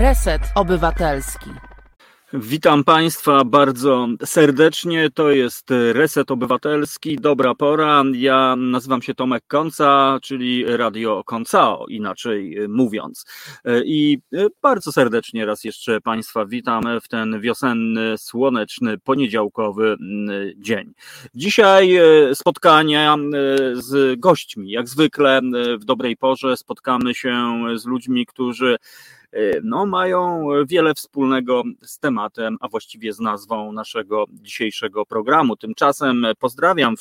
Reset Obywatelski. Witam Państwa bardzo serdecznie. To jest Reset Obywatelski, dobra pora. Ja nazywam się Tomek Konca, czyli Radio Koncao, inaczej mówiąc. I bardzo serdecznie raz jeszcze Państwa witam w ten wiosenny, słoneczny, poniedziałkowy dzień. Dzisiaj spotkania z gośćmi. Jak zwykle w dobrej porze spotkamy się z ludźmi, którzy no, mają wiele wspólnego z tematem, a właściwie z nazwą naszego dzisiejszego programu. Tymczasem pozdrawiam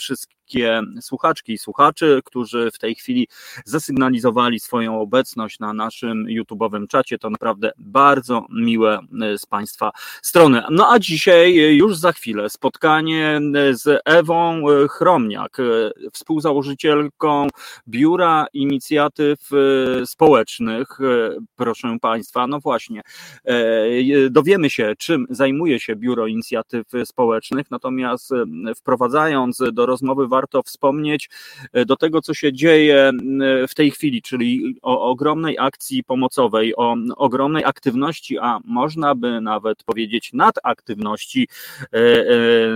wszystkie słuchaczki i słuchaczy, którzy w tej chwili zasygnalizowali swoją obecność na naszym YouTube'owym czacie. To naprawdę bardzo miłe z Państwa strony. No a dzisiaj już za chwilę spotkanie z Ewą Chromniak, współzałożycielką Biura Inicjatyw Społecznych. Proszę Państwa, Państwa. No właśnie, e, dowiemy się, czym zajmuje się Biuro Inicjatyw Społecznych, natomiast wprowadzając do rozmowy, warto wspomnieć e, do tego, co się dzieje w tej chwili, czyli o ogromnej akcji pomocowej, o ogromnej aktywności, a można by nawet powiedzieć nadaktywności e,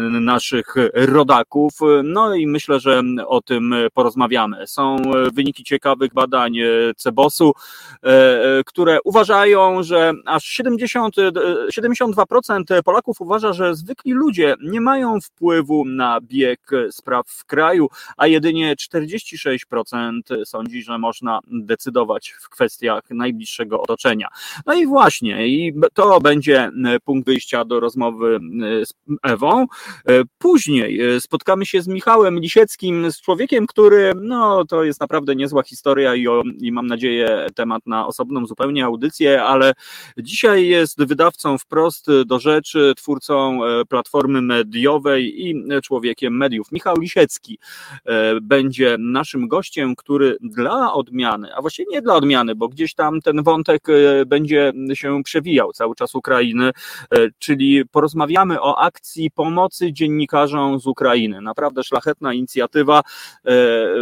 naszych rodaków. No i myślę, że o tym porozmawiamy. Są wyniki ciekawych badań CEBOS-u, które uważają, że aż 70, 72% Polaków uważa, że zwykli ludzie nie mają wpływu na bieg spraw w kraju, a jedynie 46% sądzi, że można decydować w kwestiach najbliższego otoczenia. No i właśnie, i to będzie punkt wyjścia do rozmowy z Ewą. Później spotkamy się z Michałem Lisieckim, z człowiekiem, który, no to jest naprawdę niezła historia i, o, i mam nadzieję temat na osobną zupełnie audycję ale dzisiaj jest wydawcą wprost do rzeczy, twórcą e, platformy mediowej i człowiekiem mediów. Michał Lisiecki e, będzie naszym gościem, który dla odmiany, a właściwie nie dla odmiany, bo gdzieś tam ten wątek e, będzie się przewijał cały czas Ukrainy, czyli porozmawiamy o akcji pomocy dziennikarzom z Ukrainy. Naprawdę szlachetna inicjatywa,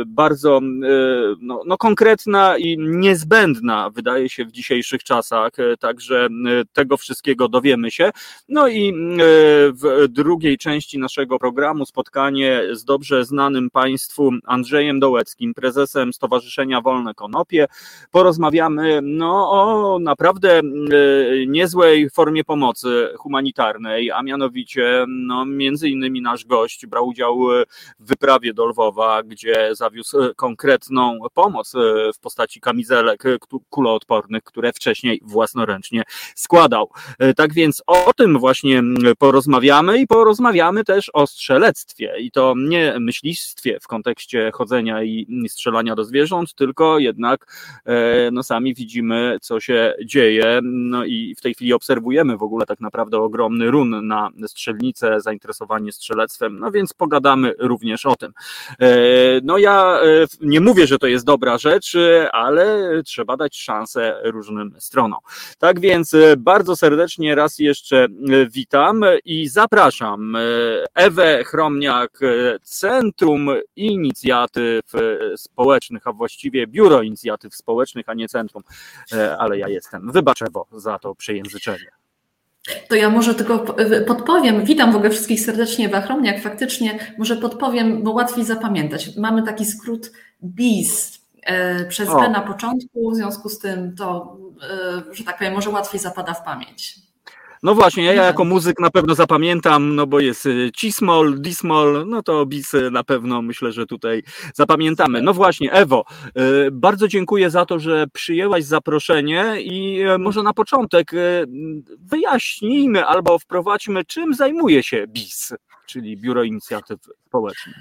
bardzo no, no konkretna i niezbędna, wydaje się, w dzisiejszych czasach e, także e, tego wszystkiego dowiemy się. No i e, w drugiej części naszego programu spotkanie z dobrze znanym Państwu Andrzejem Dołeckim, prezesem Stowarzyszenia Wolne Konopie. Porozmawiamy no, o naprawdę niezłej formie pomocy humanitarnej, a mianowicie no, między innymi nasz gość brał udział w wyprawie do Lwowa, gdzie zawiózł konkretną pomoc w postaci kamizelek kuloodpornych, które wcześniej własnoręcznie składał. E, tak więc o tym właśnie porozmawiamy i porozmawiamy też o strzelectwie i to nie myślistwie w kontekście chodzenia i strzelania do zwierząt, tylko jednak e, no sami widzimy, co się dzieje no i w tej chwili obserwujemy w ogóle tak naprawdę ogromny run na strzelnicę, zainteresowanie strzelectwem, no więc pogadamy również o tym. E, no ja nie mówię, że to jest dobra rzecz, ale trzeba dać szansę różnym stroną. Tak więc e, bardzo serdecznie raz jeszcze e, witam i zapraszam e, Ewę Chromniak, Centrum Inicjatyw Społecznych, a właściwie Biuro Inicjatyw Społecznych, a nie Centrum, ale ja jestem. Wybacz Ewo za to przejęzyczenie. To ja może tylko podpowiem. Witam w ogóle wszystkich serdecznie Ewa Chromniak. Faktycznie może podpowiem, bo łatwiej zapamiętać. Mamy taki skrót BIS, E, przez o. B na początku, w związku z tym to, e, że tak powiem, może łatwiej zapada w pamięć. No właśnie, ja jako muzyk na pewno zapamiętam, no bo jest e, Cismol, Dismol, no to bis na pewno myślę, że tutaj zapamiętamy. No właśnie, Ewo, bardzo dziękuję za to, że przyjęłaś zaproszenie i może na początek wyjaśnijmy albo wprowadźmy, czym zajmuje się BIS, czyli Biuro Inicjatyw Społecznych.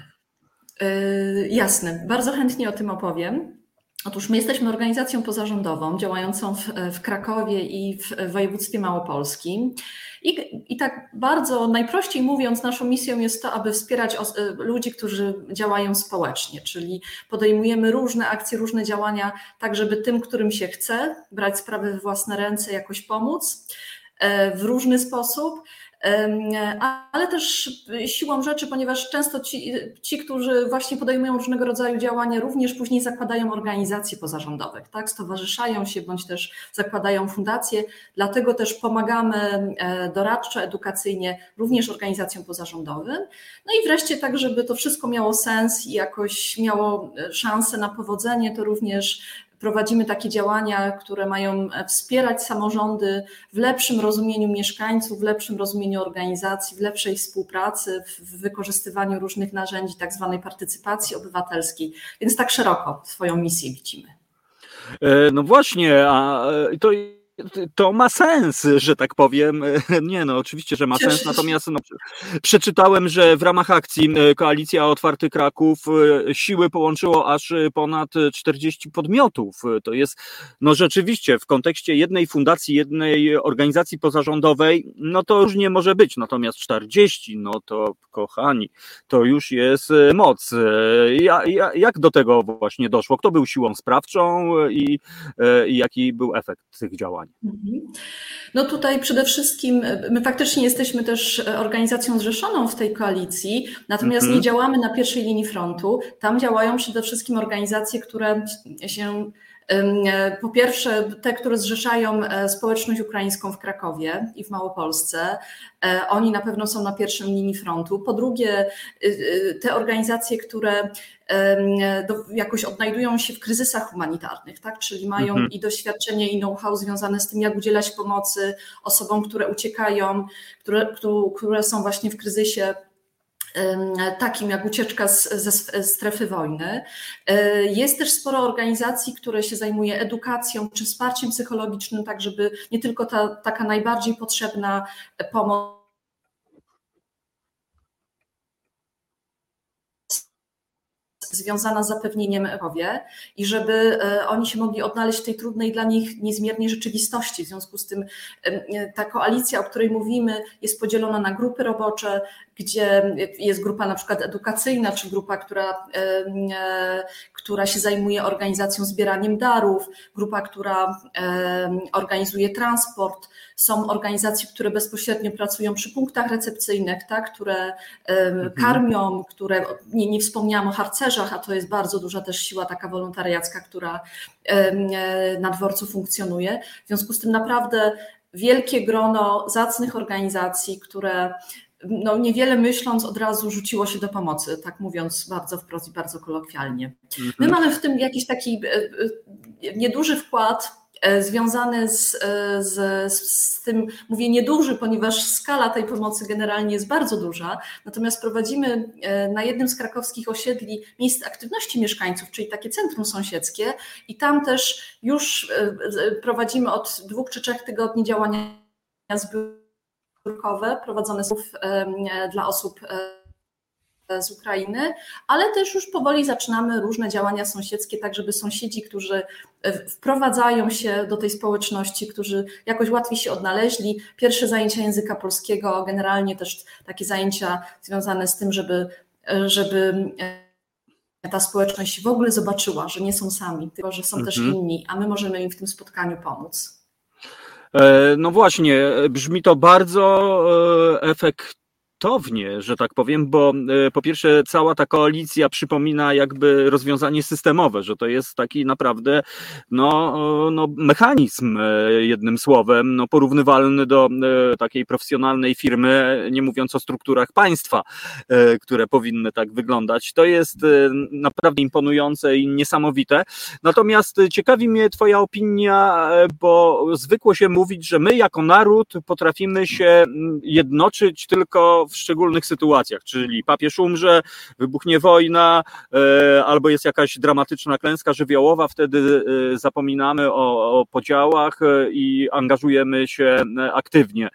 Yy, jasne, bardzo chętnie o tym opowiem. Otóż my jesteśmy organizacją pozarządową działającą w, w Krakowie i w województwie małopolskim. I, I tak bardzo najprościej mówiąc, naszą misją jest to, aby wspierać os- y, ludzi, którzy działają społecznie, czyli podejmujemy różne akcje, różne działania, tak żeby tym, którym się chce, brać sprawy w własne ręce, jakoś pomóc y, w różny sposób ale też siłą rzeczy, ponieważ często ci, ci, którzy właśnie podejmują różnego rodzaju działania, również później zakładają organizacje pozarządowe, tak? stowarzyszają się bądź też zakładają fundacje, dlatego też pomagamy e, doradczo, edukacyjnie również organizacjom pozarządowym. No i wreszcie tak, żeby to wszystko miało sens i jakoś miało e, szansę na powodzenie, to również prowadzimy takie działania, które mają e, wspierać samorządy w lepszym rozumieniu mieszkańców, w lepszym rozumieniu organizacji, w lepszej współpracy, w wykorzystywaniu różnych narzędzi tak zwanej partycypacji obywatelskiej. Więc tak szeroko swoją misję widzimy. E, no właśnie, a to to ma sens, że tak powiem. Nie, no oczywiście, że ma sens, natomiast no, przeczytałem, że w ramach akcji e, Koalicja Otwarty Kraków e, siły połączyło aż ponad 40 podmiotów. To jest, no rzeczywiście, w kontekście jednej fundacji, jednej organizacji pozarządowej, no to już nie może być, natomiast 40, no to kochani, to już jest e, moc. Jak do tego właśnie doszło? Kto był siłą sprawczą i, i jaki był efekt tych działań? Mhm. No tutaj przede wszystkim my faktycznie jesteśmy też organizacją zrzeszoną w tej koalicji, natomiast mhm. nie działamy na pierwszej linii frontu. Tam działają przede wszystkim organizacje, które się po pierwsze, te, które zrzeszają e, społeczność ukraińską w Krakowie i w Małopolsce, e, oni na pewno są na pierwszej linii frontu. Po drugie, te organizacje, które jakoś odnajdują się w kryzysach humanitarnych, tak? czyli mają mhm. i doświadczenie, i know-how związane z tym, jak udzielać pomocy osobom, które uciekają, które, które są właśnie w kryzysie takim jak ucieczka z, ze strefy wojny. E, jest też sporo organizacji, które się zajmuje edukacją czy wsparciem psychologicznym, tak żeby nie tylko ta taka najbardziej potrzebna pomoc związana z zapewnieniem powie i żeby e, oni się mogli odnaleźć w tej trudnej dla nich niezmiernej rzeczywistości. W związku z tym e, ta koalicja, o której mówimy, jest podzielona na grupy robocze, gdzie jest grupa na przykład edukacyjna, czy grupa, która, e, która się zajmuje organizacją, zbieraniem darów, grupa, która organizuje transport. Są organizacje, które bezpośrednio pracują przy punktach recepcyjnych, tak, które mhm. karmią, które nie, nie wspomniałam o harcerzach, a to jest bardzo duża też siła taka wolontariacka, która e, na dworcu funkcjonuje. W związku z tym naprawdę wielkie grono zacnych organizacji, które no niewiele myśląc od razu rzuciło się do pomocy, tak mówiąc bardzo wprost i bardzo kolokwialnie. My mhm. mamy w tym jakiś taki e, e, nieduży wkład e, związany z, z, z tym, mówię nieduży, ponieważ skala tej pomocy generalnie jest bardzo duża, natomiast prowadzimy na jednym z krakowskich osiedli miejsce aktywności mieszkańców, czyli takie centrum sąsiedzkie i tam też już prowadzimy od dwóch czy trzech tygodni działania z biurkowe prowadzone są dla osób e, z Ukrainy, ale też już powoli zaczynamy różne działania sąsiedzkie, tak żeby sąsiedzi, którzy e, wprowadzają się do tej społeczności, którzy jakoś łatwiej się odnaleźli, pierwsze zajęcia języka polskiego, generalnie też takie zajęcia związane z tym, żeby, e, żeby ta społeczność w ogóle zobaczyła, że nie są sami, tylko że są mhm. też inni, a my możemy im w tym spotkaniu pomóc. E, no właśnie, brzmi to bardzo e, efektownie, że tak powiem, bo e, po pierwsze cała ta koalicja przypomina jakby rozwiązanie systemowe, że to jest taki naprawdę no, no mechanizm e, jednym słowem, no porównywalny do e, takiej profesjonalnej firmy, nie mówiąc o strukturach państwa, które powinny tak wyglądać. To jest naprawdę imponujące i niesamowite. Natomiast ciekawi mnie Twoja opinia, bo zwykło się mówić, że my jako naród potrafimy się jednoczyć tylko w szczególnych sytuacjach, czyli papież umrze, wybuchnie wojna, e, albo jest jakaś dramatyczna klęska żywiołowa, wtedy e, zapominamy o, o podziałach e, i angażujemy się aktywnie.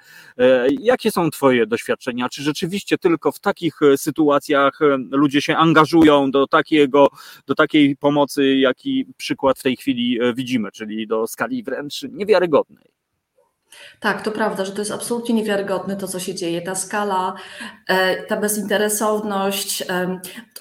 Jakie są Twoje doświadczenia? Czy rzeczywiście tylko w takich sytuacjach ludzie się angażują do takiego, do takiej pomocy, jaki przykład w tej chwili widzimy, czyli do skali wręcz niewiarygodnej? Tak, to prawda, że to jest absolutnie niewiarygodne to, co się dzieje. Ta skala, e, ta bezinteresowność.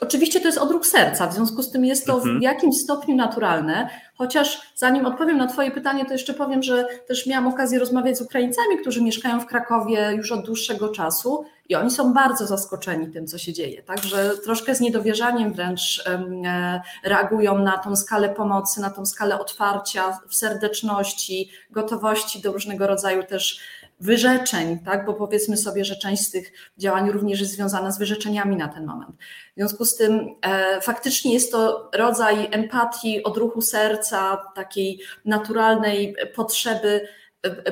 Oczywiście to jest odruch serca, w związku z tym jest to w mhm. jakimś stopniu naturalne, Chociaż zanim odpowiem na Twoje pytanie, to jeszcze powiem, że też miałam okazję rozmawiać z Ukraińcami, którzy mieszkają w Krakowie już od dłuższego czasu i oni są bardzo zaskoczeni tym, co się dzieje. Także troszkę z niedowierzaniem wręcz e, reagują na tą skalę pomocy, na tą skalę otwarcia, serdeczności, gotowości do różnego rodzaju też wyrzeczeń, tak? bo powiedzmy sobie, że część z tych działań również jest związana z wyrzeczeniami na ten moment. W związku z tym e, faktycznie jest to rodzaj empatii, odruchu serca, takiej naturalnej potrzeby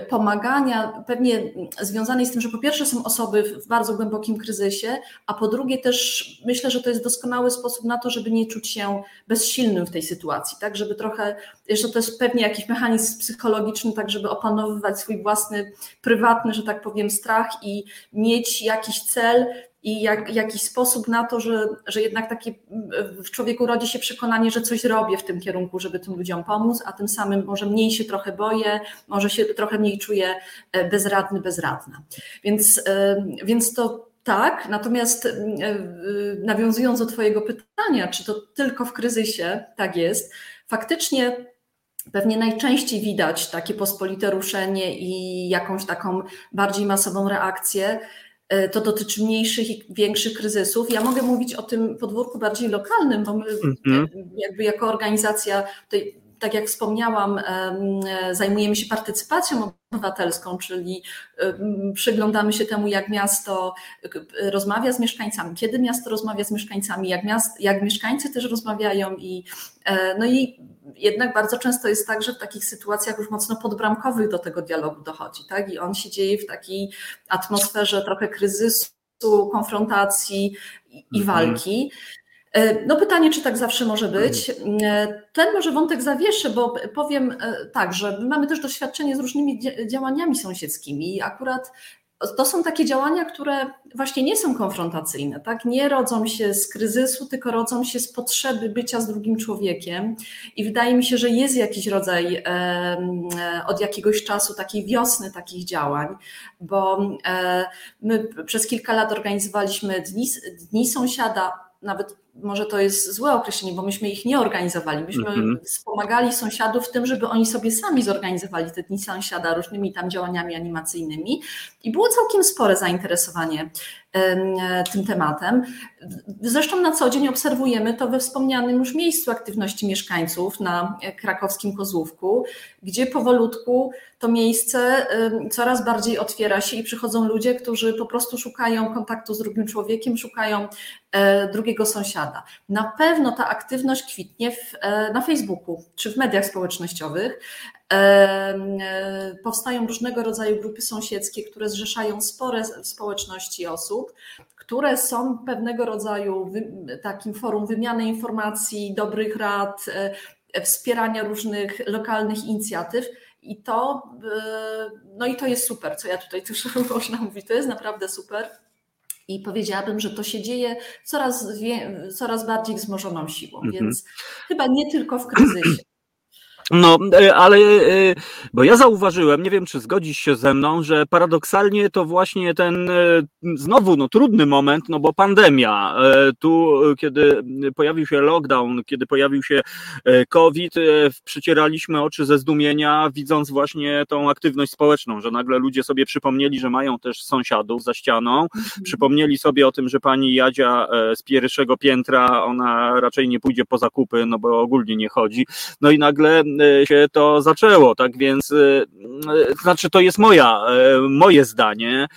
pomagania, pewnie związanej z tym, że po pierwsze są osoby w bardzo głębokim kryzysie, a po drugie też myślę, że to jest doskonały sposób na to, żeby nie czuć się bezsilnym w tej sytuacji, tak, żeby trochę, jeszcze to jest pewnie jakiś mechanizm psychologiczny, tak, żeby opanowywać swój własny, prywatny, że tak powiem, strach i mieć jakiś cel, i jak, jakiś sposób na to, że, że jednak takie w człowieku rodzi się przekonanie, że coś robię w tym kierunku, żeby tym ludziom pomóc, a tym samym może mniej się trochę boję, może się trochę mniej czuję e, bezradny, bezradna. Więc, e, więc to tak, natomiast e, nawiązując do Twojego pytania, czy to tylko w kryzysie tak jest, faktycznie Pewnie najczęściej widać takie pospolite ruszenie i jakąś taką bardziej masową reakcję to dotyczy mniejszych i większych kryzysów. Ja mogę mówić o tym podwórku bardziej lokalnym, bo my mm-hmm. jakby jako organizacja tutaj tak jak wspomniałam, zajmujemy się partycypacją obywatelską, czyli przyglądamy się temu, jak miasto rozmawia z mieszkańcami, kiedy miasto rozmawia z mieszkańcami, jak, miast, jak mieszkańcy też rozmawiają i e, no i jednak bardzo często jest tak, że w takich sytuacjach już mocno podbramkowych do tego dialogu dochodzi, tak? I on się dzieje w takiej atmosferze trochę kryzysu, konfrontacji i mhm. walki. E, no pytanie, czy tak zawsze może być. E, ten może wątek zawieszę, bo powiem e, tak, że mamy też doświadczenie z różnymi działaniami sąsiedzkimi i akurat to są takie działania, które właśnie nie są konfrontacyjne, tak? Nie rodzą się z kryzysu, tylko rodzą się z potrzeby bycia z drugim człowiekiem. I wydaje mi się, że jest jakiś rodzaj od jakiegoś czasu takiej wiosny takich działań, bo my przez kilka lat organizowaliśmy dni, dni sąsiada, nawet może to jest złe określenie, bo myśmy ich nie organizowali. Myśmy mm -hmm. wspomagali sąsiadów w tym, żeby oni sobie sami zorganizowali te dni sąsiada różnymi tam działaniami animacyjnymi i było całkiem spore zainteresowanie tym tematem. Zresztą na co dzień obserwujemy to we wspomnianym już miejscu aktywności mieszkańców na krakowskim Kozłówku, gdzie powolutku to miejsce coraz bardziej otwiera się i przychodzą ludzie, którzy po prostu szukają kontaktu z drugim człowiekiem, szukają e, drugiego sąsiada. Na pewno ta aktywność kwitnie w, e, na Facebooku czy w mediach społecznościowych. E, powstają różnego rodzaju grupy sąsiedzkie, które zrzeszają spore społeczności osób, które są pewnego rodzaju takim forum wymiany informacji, dobrych rad, e, wspierania różnych lokalnych inicjatyw. I to, no i to jest super, co ja tutaj też można mówić, to jest naprawdę super. I powiedziałabym, że to się dzieje coraz, coraz bardziej wzmożoną siłą, -hmm. więc chyba nie tylko w kryzysie. No, e, ale e, bo ja zauważyłem, nie wiem czy zgodzisz się ze mną, że paradoksalnie to właśnie ten e, znowu no, trudny moment, no bo pandemia. Tu, kiedy pojawił się lockdown, kiedy pojawił się COVID, przycieraliśmy oczy ze zdumienia, widząc właśnie tą aktywność społeczną, że nagle ludzie sobie przypomnieli, że mają też sąsiadów za ścianą, mhm. przypomnieli sobie o tym, że pani Jadzia z pierwszego piętra, ona raczej nie pójdzie po zakupy, no bo ogólnie nie chodzi. No i nagle się to zaczęło, tak więc y, y, znaczy to jest moja, moje zdanie,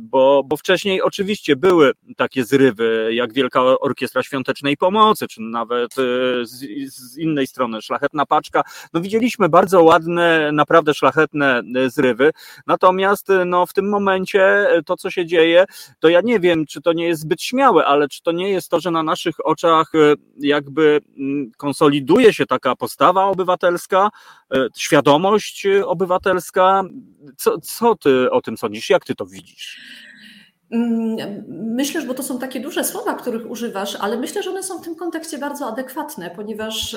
bo, bo wcześniej oczywiście były takie zrywy, jak Wielka Orkiestra Świątecznej Pomocy, czy nawet z, z innej strony Szlachetna Paczka, no widzieliśmy bardzo ładne, naprawdę szlachetne zrywy, natomiast no w tym momencie to, co się dzieje, to ja nie wiem, czy to nie jest zbyt śmiałe, ale czy to nie jest to, że na naszych oczach jakby mm, konsoliduje się taka postawa obywatelska, obywatelska, e, świadomość obywatelska. Co, co ty o tym sądzisz? Jak ty to widzisz? Mm, myślę, że bo to są takie duże słowa, których używasz, ale myślę, że one są w tym kontekście bardzo adekwatne, ponieważ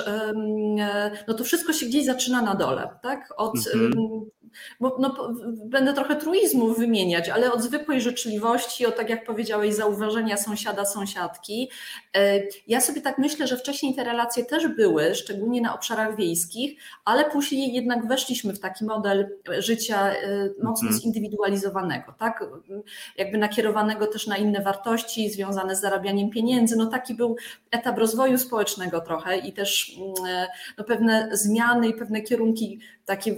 no to wszystko się gdzieś zaczyna na dole, tak? Od, mhm. Bo no, będę trochę truizmów wymieniać, ale od zwykłej życzliwości, od tak jak powiedziałeś, zauważenia sąsiada, sąsiadki. E, ja sobie tak myślę, że wcześniej te relacje też były, szczególnie na obszarach wiejskich, ale później jednak weszliśmy w taki model życia e, mocno mhm. zindywidualizowanego, tak? Jakby nakierowanego też na inne wartości związane z zarabianiem pieniędzy. No taki był etap rozwoju społecznego trochę i też mm, e, no, pewne zmiany i pewne kierunki takie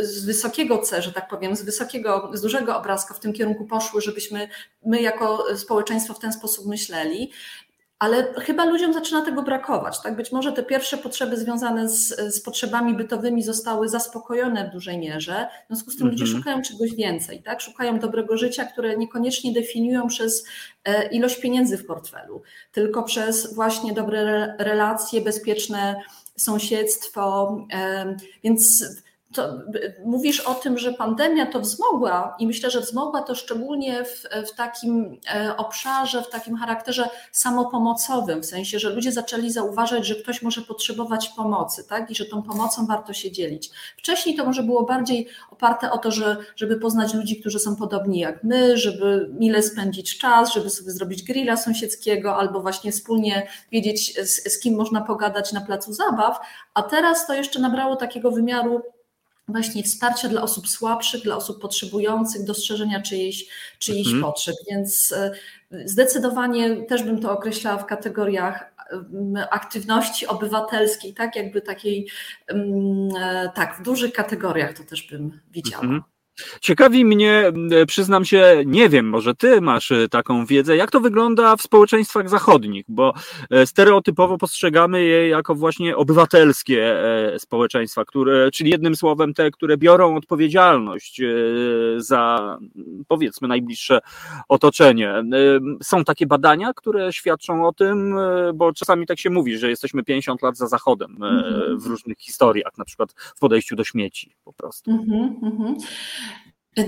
z wysokiego C, że tak powiem, z wysokiego, z dużego obrazka w tym kierunku poszły, żebyśmy my jako społeczeństwo w ten sposób myśleli. Ale chyba ludziom zaczyna tego brakować. Tak? Być może te pierwsze potrzeby związane z, z potrzebami bytowymi zostały zaspokojone w dużej mierze. W związku z tym ludzie mhm. szukają czegoś więcej. Tak? Szukają dobrego życia, które niekoniecznie definiują przez e, ilość pieniędzy w portfelu, tylko przez właśnie dobre relacje, bezpieczne sąsiedztwo. Więc to, mówisz o tym, że pandemia to wzmogła i myślę, że wzmogła to szczególnie w, w, takim e, obszarze, w takim charakterze samopomocowym, w sensie, że ludzie zaczęli zauważać, że ktoś może potrzebować pomocy, tak? I że tą pomocą warto się dzielić. Wcześniej to może było bardziej oparte o to, że, żeby poznać ludzi, którzy są podobni jak my, żeby mile spędzić czas, żeby sobie zrobić grilla sąsiedzkiego albo właśnie wspólnie wiedzieć, z, z kim można pogadać na placu zabaw, a teraz to jeszcze nabrało takiego wymiaru właśnie wsparcia dla osób słabszych, dla osób potrzebujących, dostrzeżenia czyjejś, czyjejś mhm. potrzeb. Więc e, zdecydowanie też bym to określała w kategoriach aktywności obywatelskiej, tak jakby takiej, e, tak, w dużych kategoriach to też bym widziała. Mhm. Ciekawi mnie, przyznam się, nie wiem, może ty masz e, taką wiedzę, jak to wygląda w społeczeństwach zachodnich, bo e, stereotypowo postrzegamy je jako właśnie obywatelskie e, społeczeństwa, które, czyli jednym słowem te, które biorą odpowiedzialność za powiedzmy najbliższe otoczenie. Są takie badania, które świadczą o tym, bo czasami tak się mówi, że jesteśmy 50 lat za Zachodem w różnych historiach, na przykład w podejściu do śmieci po prostu. Mm -hmm.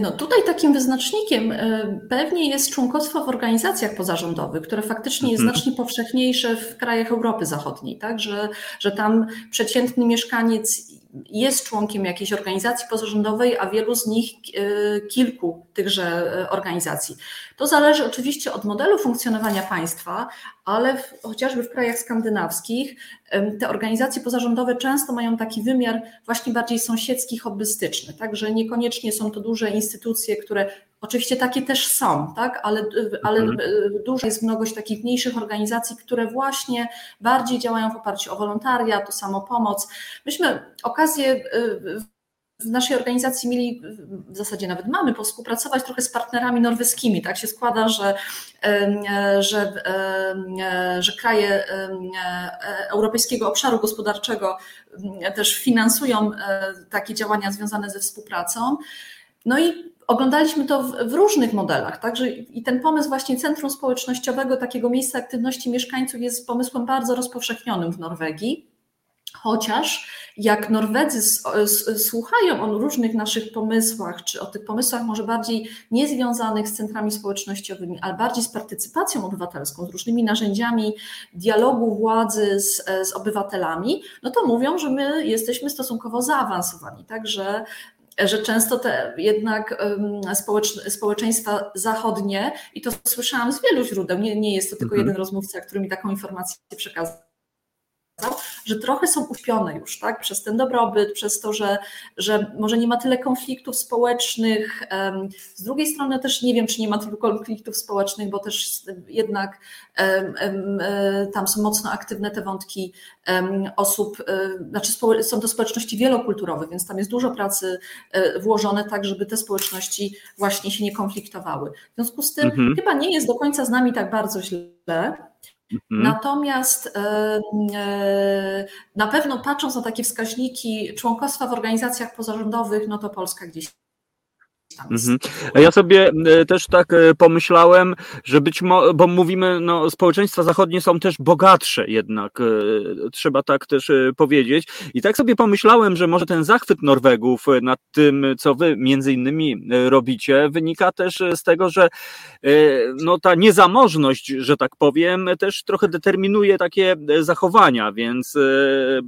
No tutaj takim wyznacznikiem e, pewnie jest członkostwo w organizacjach pozarządowych, które faktycznie jest mhm. znacznie powszechniejsze w krajach Europy Zachodniej, tak? że, że tam przeciętny mieszkaniec jest członkiem jakiejś organizacji pozarządowej, a wielu z nich e, kilku tychże e, organizacji. To zależy oczywiście od modelu funkcjonowania państwa, ale w, chociażby w krajach skandynawskich te organizacje pozarządowe często mają taki wymiar właśnie bardziej sąsiedzki, hobbystyczny, także niekoniecznie są to duże instytucje, które Oczywiście takie też są, tak? ale, ale mhm. duża jest mnogość takich mniejszych organizacji, które właśnie bardziej działają w oparciu o wolontariat, o samopomoc. Myśmy okazję y, w naszej organizacji mieli, w zasadzie nawet mamy, współpracować trochę z partnerami norweskimi. Tak się składa, że, że, że kraje Europejskiego Obszaru Gospodarczego też finansują e, takie działania związane ze współpracą. No i oglądaliśmy to w, w, różnych modelach, także i ten pomysł właśnie centrum społecznościowego, takiego miejsca aktywności mieszkańców jest pomysłem bardzo rozpowszechnionym w Norwegii. Chociaż jak Norwedzy słuchają o różnych naszych pomysłach, czy o tych pomysłach może bardziej niezwiązanych z centrami społecznościowymi, ale bardziej z partycypacją obywatelską, z różnymi narzędziami dialogu władzy z, z obywatelami, no to mówią, że my jesteśmy stosunkowo zaawansowani, także że często te jednak społeczeństwa zachodnie, i to słyszałam z wielu źródeł, nie, nie jest to tylko mhm. jeden rozmówca, który mi taką informację przekazał, że trochę są uśpione już, tak, przez ten dobrobyt, przez to, że, że może nie ma tyle konfliktów społecznych. Z drugiej strony też nie wiem, czy nie ma tylu konfliktów społecznych, bo też jednak e, tam są mocno aktywne te wątki osób, e, znaczy są to społeczności wielokulturowe, więc tam jest dużo pracy e, włożone tak, żeby te społeczności właśnie się nie konfliktowały. W związku z tym mhm. chyba nie jest do końca z nami tak bardzo źle. Mhm. Natomiast e, na pewno patrząc na takie wskaźniki członkostwa w organizacjach pozarządowych, no to Polska gdzieś Mhm. Ja sobie e, też tak e, pomyślałem, że być może, bo mówimy, no, społeczeństwa zachodnie są też bogatsze jednak, e, trzeba tak też powiedzieć. I tak sobie pomyślałem, że może ten zachwyt Norwegów nad tym, co wy między innymi robicie, wynika też z tego, że no, ta niezamożność, że tak powiem, też trochę determinuje takie zachowania, więc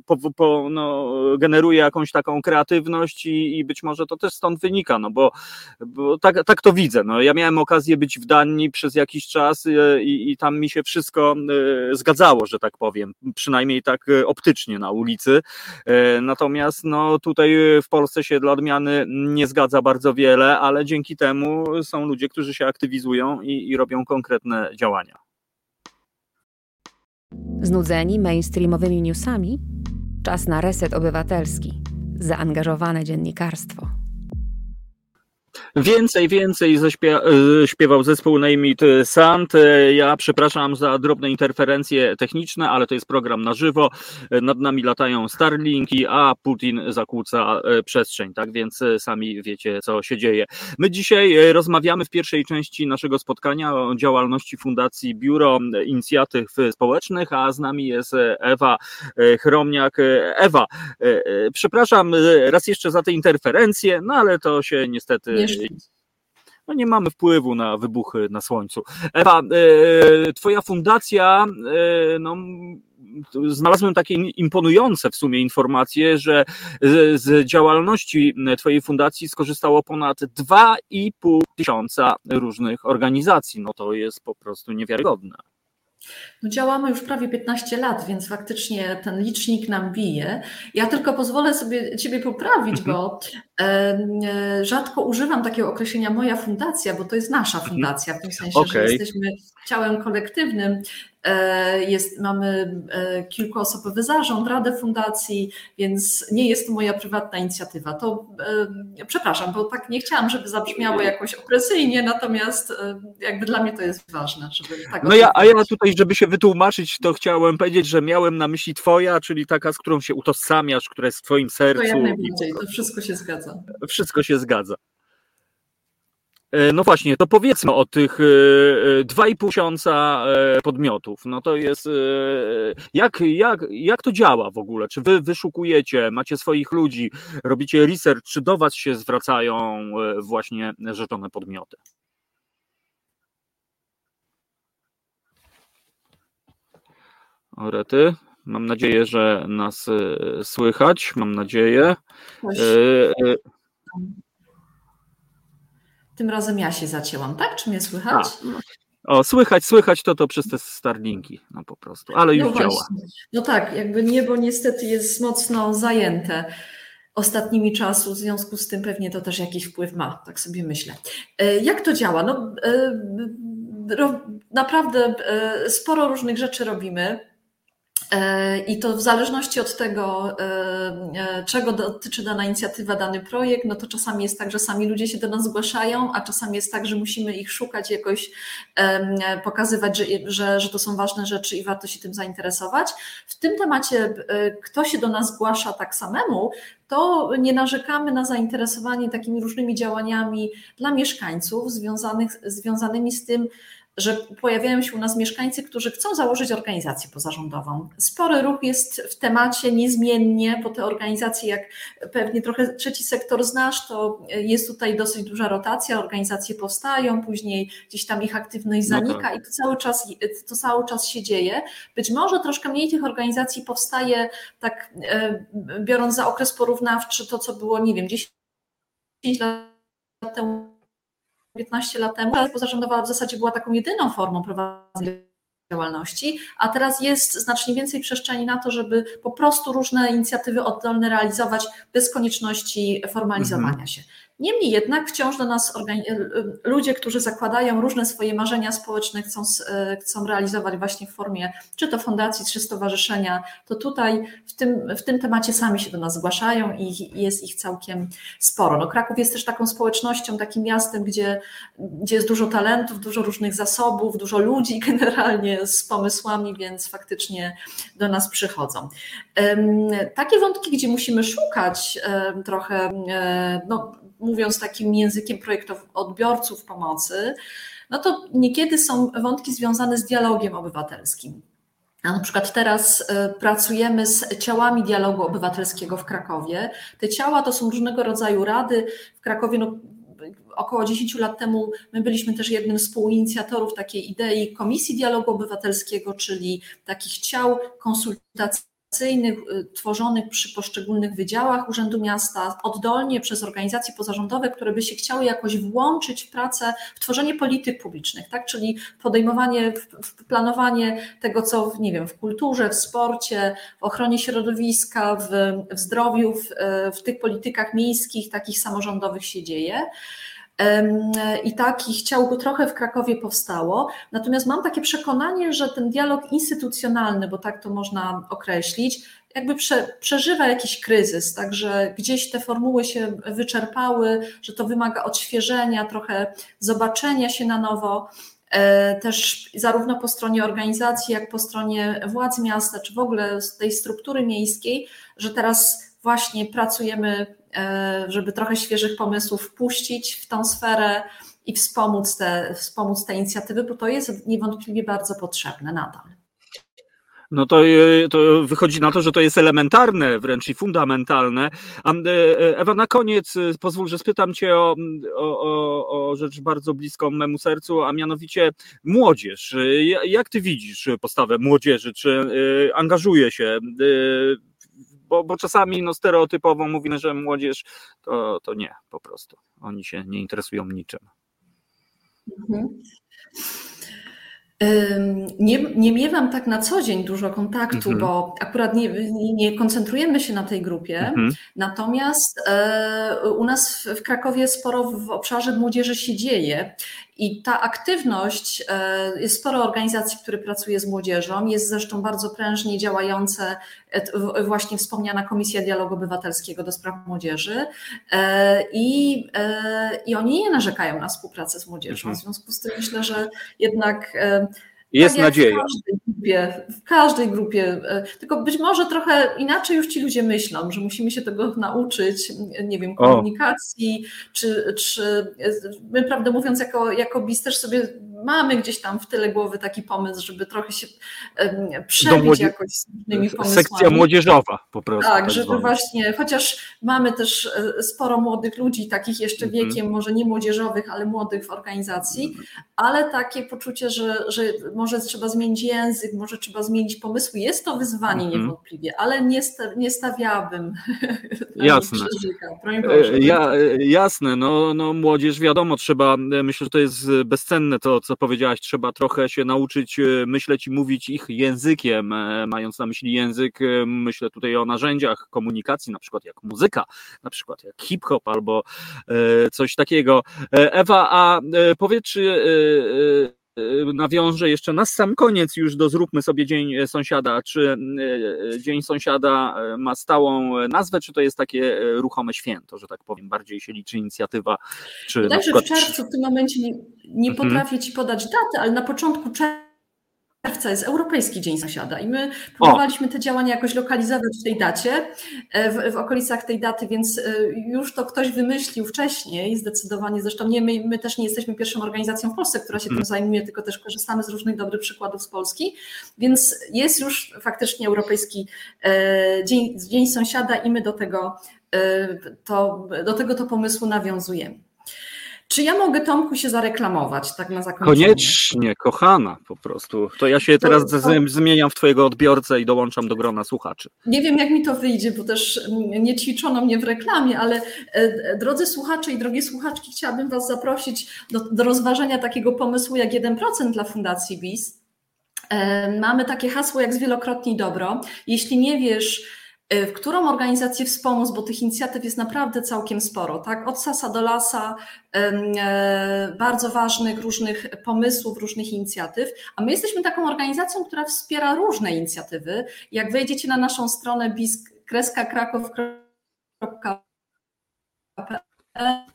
po, po, no, generuje jakąś taką kreatywność i, i być może to też stąd wynika, no bo bo tak, tak to widzę. No, ja miałem okazję być w Danii przez jakiś czas e, i, i tam mi się wszystko e, zgadzało, że tak powiem, przynajmniej tak e, optycznie na ulicy. Natomiast no, tutaj w Polsce się dla odmiany nie zgadza bardzo wiele, ale dzięki temu są ludzie, którzy się aktywizują i, i robią konkretne działania. Znudzeni mainstreamowymi newsami? Czas na reset obywatelski. Zaangażowane dziennikarstwo. Więcej, więcej e, śpiewał zespół Name It Sand. E, ja przepraszam za drobne interferencje techniczne, ale to jest program na żywo. E, nad nami latają Starlinki, a Putin zakłóca przestrzeń, tak więc sami wiecie, co się dzieje. My dzisiaj rozmawiamy w pierwszej części naszego spotkania o działalności Fundacji Biuro Inicjatyw Społecznych, a z nami jest Ewa Chromniak. Ewa, przepraszam raz jeszcze za te interferencje, no ale to się niestety no nie mamy wpływu na wybuchy na Słońcu. Ewa, e, twoja fundacja, e, no, znalazłem takie imponujące w sumie informacje, że z działalności Twojej fundacji skorzystało ponad 2,5 tysiąca różnych organizacji. No to jest po prostu niewiarygodne. No działamy już prawie 15 lat, więc faktycznie ten licznik nam bije. Ja tylko pozwolę sobie Ciebie poprawić, mhm. bo e, rzadko używam takiego określenia moja fundacja, bo to jest nasza mhm. fundacja, w tym sensie, okay. że jesteśmy ciałem kolektywnym E, jest, mamy e, kilkuosobowy zarząd, radę fundacji, więc nie jest to moja prywatna inicjatywa. To e, przepraszam, bo tak nie chciałam, żeby zabrzmiało jakoś opresyjnie, natomiast jakby dla mnie to jest ważne, żeby tak. No ja, a ja tutaj, żeby się wytłumaczyć, to chciałem powiedzieć, że miałem na myśli twoja, czyli taka, z którą się utożsamiasz, która jest w twoim sercu. To jak najbardziej, to wszystko się zgadza. Wszystko się zgadza. E, no właśnie, to powiedzmy o tych 2,5 e, e, tysiąca podmiotów. No to jest. Jak, jak, jak to działa w ogóle? Czy wy wyszukujecie, macie swoich ludzi, robicie research, czy do was się zwracają właśnie rzeczone podmioty? Orety, mam nadzieję, że nas słychać. Mam nadzieję. Tym razem ja się zacięłam, tak? Czy mnie słychać? A, o, słychać, słychać to to przez te Starlinki, no po prostu, ale już no działa. No tak, jakby niebo niestety jest mocno zajęte ostatnimi czasu, w związku z tym pewnie to też jakiś wpływ ma, tak sobie myślę. E, jak to działa? No, e, naprawdę e, sporo różnych rzeczy robimy. E, I to w zależności od tego, e, e, czego dotyczy dana inicjatywa, dany projekt, no to czasami jest tak, że sami ludzie się do nas zgłaszają, a czasami jest tak, że musimy ich szukać, jakoś pokazywać, że, że, że to są ważne rzeczy i warto się tym zainteresować. W tym temacie, kto się do nas zgłasza tak samemu, to nie narzekamy na zainteresowanie takimi różnymi działaniami dla mieszkańców związanych, związanymi z tym, że pojawiają się u nas mieszkańcy, którzy chcą założyć organizację pozarządową. Spory ruch jest w temacie niezmiennie, bo te organizacje, jak pewnie trochę trzeci sektor znasz, to jest tutaj dosyć duża rotacja, organizacje powstają, później gdzieś tam ich aktywność no zanika no tak. i to cały, czas, to cały czas się dzieje. Być może troszkę mniej tych organizacji powstaje, tak e, biorąc za okres porównawczy to, co było, nie wiem, 10 lat temu 15 lat temu, ale pozarządowa w zasadzie była taką jedyną formą prowadzenia działalności, a teraz jest znacznie więcej przestrzeni na to, żeby po prostu różne inicjatywy oddolne realizować bez konieczności formalizowania mhm. się. Niemniej jednak wciąż do nas ludzie, którzy zakładają różne swoje marzenia społeczne, chcą, e, chcą realizować właśnie w formie czy to fundacji, czy stowarzyszenia, to tutaj w tym, w tym temacie sami się do nas zgłaszają i jest ich całkiem sporo. No, Kraków jest też taką społecznością, takim miastem, gdzie, gdzie jest dużo talentów, dużo różnych zasobów, dużo ludzi generalnie z pomysłami, więc faktycznie do nas przychodzą. Takie wątki, gdzie musimy szukać trochę, e, no, mówiąc takim językiem projektów odbiorców pomocy, no to niekiedy są wątki związane z dialogiem obywatelskim. A na przykład teraz e, pracujemy z ciałami dialogu obywatelskiego w Krakowie. Te ciała to są różnego rodzaju rady. W Krakowie no, około 10 lat temu my byliśmy też jednym z współinicjatorów takiej idei Komisji Dialogu Obywatelskiego, czyli takich ciał konsultacyjnych Y, tworzonych przy poszczególnych wydziałach Urzędu Miasta, oddolnie przez organizacje pozarządowe, które by się chciały jakoś włączyć w pracę, w tworzenie polityk publicznych, tak? czyli podejmowanie, planowanie tego, co w, nie wiem, w kulturze, w sporcie, w ochronie środowiska, w, w zdrowiu, w, w tych politykach miejskich, takich samorządowych się dzieje. I takich ciał trochę w Krakowie powstało. Natomiast mam takie przekonanie, że ten dialog instytucjonalny, bo tak to można określić, jakby prze, przeżywa jakiś kryzys, także gdzieś te formuły się wyczerpały, że to wymaga odświeżenia, trochę zobaczenia się na nowo. E, też zarówno po stronie organizacji, jak po stronie władz miasta, czy w ogóle tej struktury miejskiej, że teraz właśnie pracujemy żeby trochę świeżych pomysłów wpuścić w tą sferę i wspomóc te, wspomóc te inicjatywy, bo to jest niewątpliwie bardzo potrzebne nadal. No to, e, to wychodzi na to, że to jest elementarne, wręcz i fundamentalne. E, Ewa, na koniec pozwól, że spytam Cię o, o, o rzecz bardzo bliską memu sercu, a mianowicie młodzież. Jak Ty widzisz postawę młodzieży? Czy angażuje się bo, bo czasami no, stereotypowo mówimy, że młodzież to, to nie, po prostu. Oni się nie interesują niczym. Mhm. Nie, nie miewam tak na co dzień dużo kontaktu, mhm. bo akurat nie, nie, koncentrujemy się na tej grupie. Mhm. Natomiast e, u nas w Krakowie sporo w obszarze młodzieży się dzieje i ta aktywność, e, jest sporo organizacji, które pracuje z młodzieżą, jest zresztą bardzo prężnie działające e, właśnie wspomniana Komisja Dialogu Obywatelskiego do spraw młodzieży i, i oni nie narzekają na współpracę z młodzieżą. Mhm. W związku z tym myślę, że jednak jest tak nadzieja. W każdej, grupie, w każdej grupie, e, tylko być może trochę inaczej już ci ludzie myślą, że musimy się tego nauczyć, nie wiem, komunikacji, czy, czy my, prawdę mówiąc, jako, jako BIS też sobie mamy gdzieś tam w tyle głowy taki pomysł, żeby trochę się przebić młodzie... jakoś z różnymi pomysłami. Sekcja młodzieżowa po prostu. Tak, tak żeby właśnie, chociaż mamy też e, sporo młodych ludzi, takich jeszcze mhm. wiekiem, może nie młodzieżowych, ale młodych w organizacji, mhm. ale takie poczucie, że, że może trzeba zmienić język, może trzeba zmienić pomysły. Jest to wyzwanie mhm. niewątpliwie, ale nie, sta, nie stawiałabym jasne. E, ja, e, jasne, no, no młodzież wiadomo, trzeba, myślę, że to jest bezcenne to, co co powiedziałaś, trzeba trochę się nauczyć e, myśleć i mówić ich językiem, e, mając na myśli język, e, myślę tutaj o narzędziach komunikacji, na przykład jak muzyka, na przykład jak hip-hop albo coś takiego. Ewa, a powiedz, czy nawiążę jeszcze na sam koniec już do zróbmy sobie Dzień Sąsiada. Czy Dzień Sąsiada ma stałą nazwę, czy to jest takie ruchome święto, że tak powiem, bardziej się liczy inicjatywa? Czy Także przykład... w czerwcu w tym momencie nie, nie mhm. potrafię Ci podać daty, ale na początku czerwca jest Europejski Dzień Sąsiada i my próbowaliśmy te działania jakoś lokalizować w tej dacie, e, w, w, okolicach tej daty, więc e, już to ktoś wymyślił wcześniej, zdecydowanie. Zresztą nie, my, my też nie jesteśmy pierwszą organizacją w Polsce, która się tym mhm. zajmuje, tylko też korzystamy z różnych dobrych przykładów z Polski, więc jest już faktycznie Europejski e, Dzień, Dzień Sąsiada i my do tego to, do tego to pomysłu nawiązujemy. Czy ja mogę Tomku się zareklamować tak na zakończenie? Koniecznie, kochana po prostu. To ja się teraz to, to... zmieniam w twojego odbiorcę i dołączam do grona słuchaczy. Nie wiem jak mi to wyjdzie, bo też nie ćwiczono mnie w reklamie, ale e, drodzy słuchacze i drogie słuchaczki, chciałabym was zaprosić do, do rozważenia takiego pomysłu jak 1% dla Fundacji BIS. E, mamy takie hasło jak zwielokrotnij dobro. Jeśli nie wiesz, w którą organizację wspomóc, bo tych inicjatyw jest naprawdę całkiem sporo, tak? Od sasa do lasa, e, bardzo ważnych różnych pomysłów, różnych inicjatyw, a my jesteśmy taką organizacją, która wspiera różne inicjatywy. Jak wejdziecie na naszą stronę bisk-krakow.pl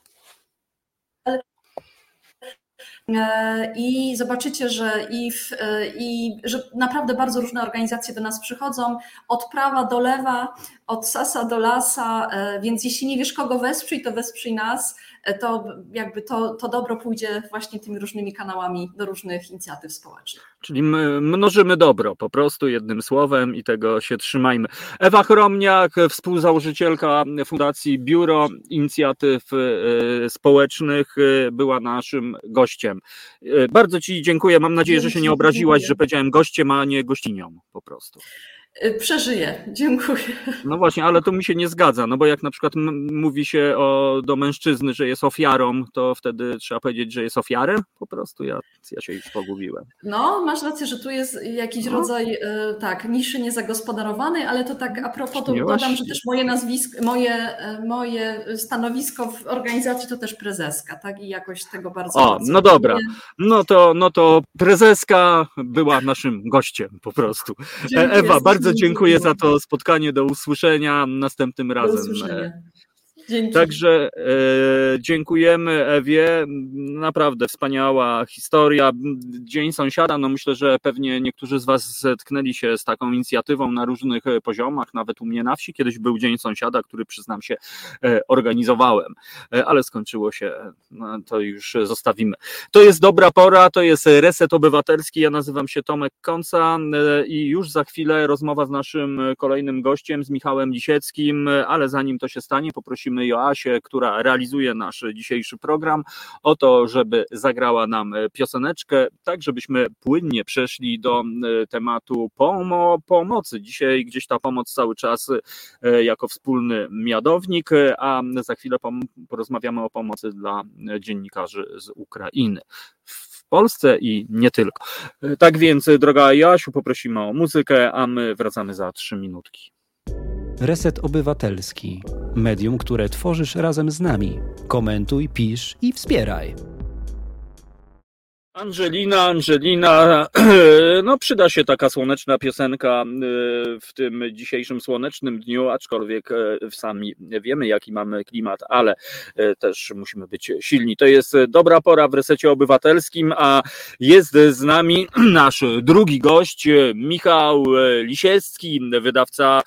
i zobaczycie, że i, w, i że naprawdę bardzo różne organizacje do nas przychodzą, od prawa do lewa, od sasa do lasa, więc jeśli nie wiesz kogo wesprzyj, to wesprzyj nas, to jakby to, to dobro pójdzie właśnie tymi różnymi kanałami do różnych inicjatyw społecznych. Czyli mnożymy dobro, po prostu jednym słowem i tego się trzymajmy. Ewa Chromniak, współzałożycielka Fundacji Biuro Inicjatyw e, Społecznych, e, była naszym gościem. E, bardzo Ci dziękuję. Mam nadzieję, że się nie obraziłaś, że powiedziałem gościem, a nie gościnią po prostu. Y, przeżyję, dziękuję. No właśnie, ale to mi się nie zgadza, no bo jak na przykład mówi się o, do mężczyzny, że jest ofiarą, to wtedy trzeba powiedzieć, że jest ofiarem? Po prostu ja, ja się już pogubiłem. No, masz rację, że tu jest jakiś no. rodzaj, y, tak, niszy niezagospodarowanej, ale to tak a propos, to dodam, że też moje nazwisko, moje, y, moje stanowisko w organizacji to też prezeska, tak, i jakoś tego bardzo... O, bardzo no dobra, no to, no to prezeska była naszym gościem po prostu. Dziękuję Ewa, bardzo bardzo dziękuję za to spotkanie. Do usłyszenia następnym razem. Do usłyszenia. Dzięki. Także e, dziękujemy Ewie. Naprawdę wspaniała historia. Dzień sąsiada. No myślę, że pewnie niektórzy z Was zetknęli się z taką inicjatywą na różnych e, poziomach. Nawet u mnie na wsi kiedyś był Dzień Sąsiada, który przyznam się e, organizowałem, e, ale skończyło się. No, to już zostawimy. To jest dobra pora. To jest reset obywatelski. Ja nazywam się Tomek Konca i już za chwilę rozmowa z naszym kolejnym gościem, z Michałem Lisieckim, ale zanim to się stanie, poprosimy Joasię, która realizuje nasz dzisiejszy program, o to, żeby zagrała nam pioseneczkę, tak żebyśmy płynnie przeszli do e, tematu pomo pomocy. Dzisiaj gdzieś ta pomoc cały czas e, jako wspólny miadownik, a za chwilę porozmawiamy o pomocy dla dziennikarzy z Ukrainy. W Polsce i nie tylko. E, tak więc, droga Jasiu, poprosimy o muzykę, a my wracamy za trzy minutki. Reset Obywatelski. Medium, które tworzysz razem z nami. Komentuj, pisz i wspieraj. Angelina, Angelina, no przyda się taka słoneczna piosenka y, w tym dzisiejszym słonecznym dniu, aczkolwiek y, sami wiemy jaki mamy klimat, ale y, też musimy być silni. To jest dobra pora w resecie obywatelskim, a jest z nami nasz drugi gość, Michał Lisiecki, wydawca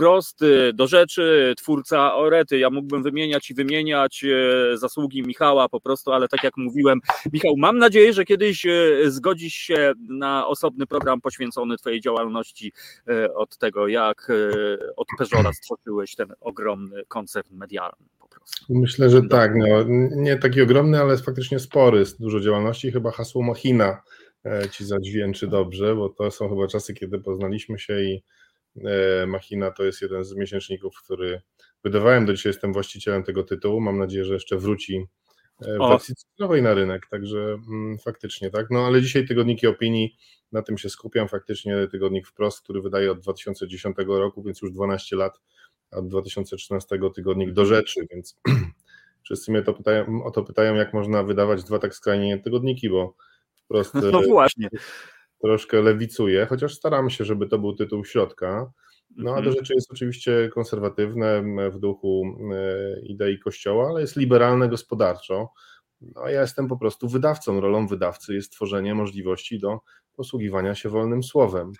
wprost, do rzeczy, twórca Orety. Ja mógłbym wymieniać i wymieniać y, zasługi Michała po prostu, ale tak jak mówiłem, Michał, mam nadzieję, że kiedyś y, zgodzisz się na osobny program poświęcony Twojej działalności od tego, jak od Peżora stworzyłeś ten ogromny koncert medialny. Myślę, że tak. No, nie taki ogromny, ale faktycznie spory, dużo działalności. Chyba hasło Machina e, ci zadźwięczy dobrze, bo to są chyba czasy, kiedy poznaliśmy się i E, Machina to jest jeden z miesięczników, który wydawałem, do dzisiaj jestem właścicielem tego tytułu. Mam nadzieję, że jeszcze wróci e, w wersji cyfrowej na rynek, także mm, faktycznie tak. No ale dzisiaj tygodniki opinii, na tym się skupiam. Faktycznie tygodnik wprost, który wydaje od 2010 roku, więc już 12 lat, a od 2013 tygodnik do rzeczy, więc wszyscy mnie to pytają, o to pytają, jak można wydawać dwa tak skrajnie tygodniki, bo wprost. No właśnie troszkę lewicuje, chociaż staram się, żeby to był tytuł środka. No a do mhm. rzeczy jest oczywiście konserwatywne w duchu e, idei Kościoła, ale jest liberalne gospodarczo. No, ja jestem po prostu wydawcą. Rolą wydawcy jest tworzenie możliwości do posługiwania się wolnym słowem.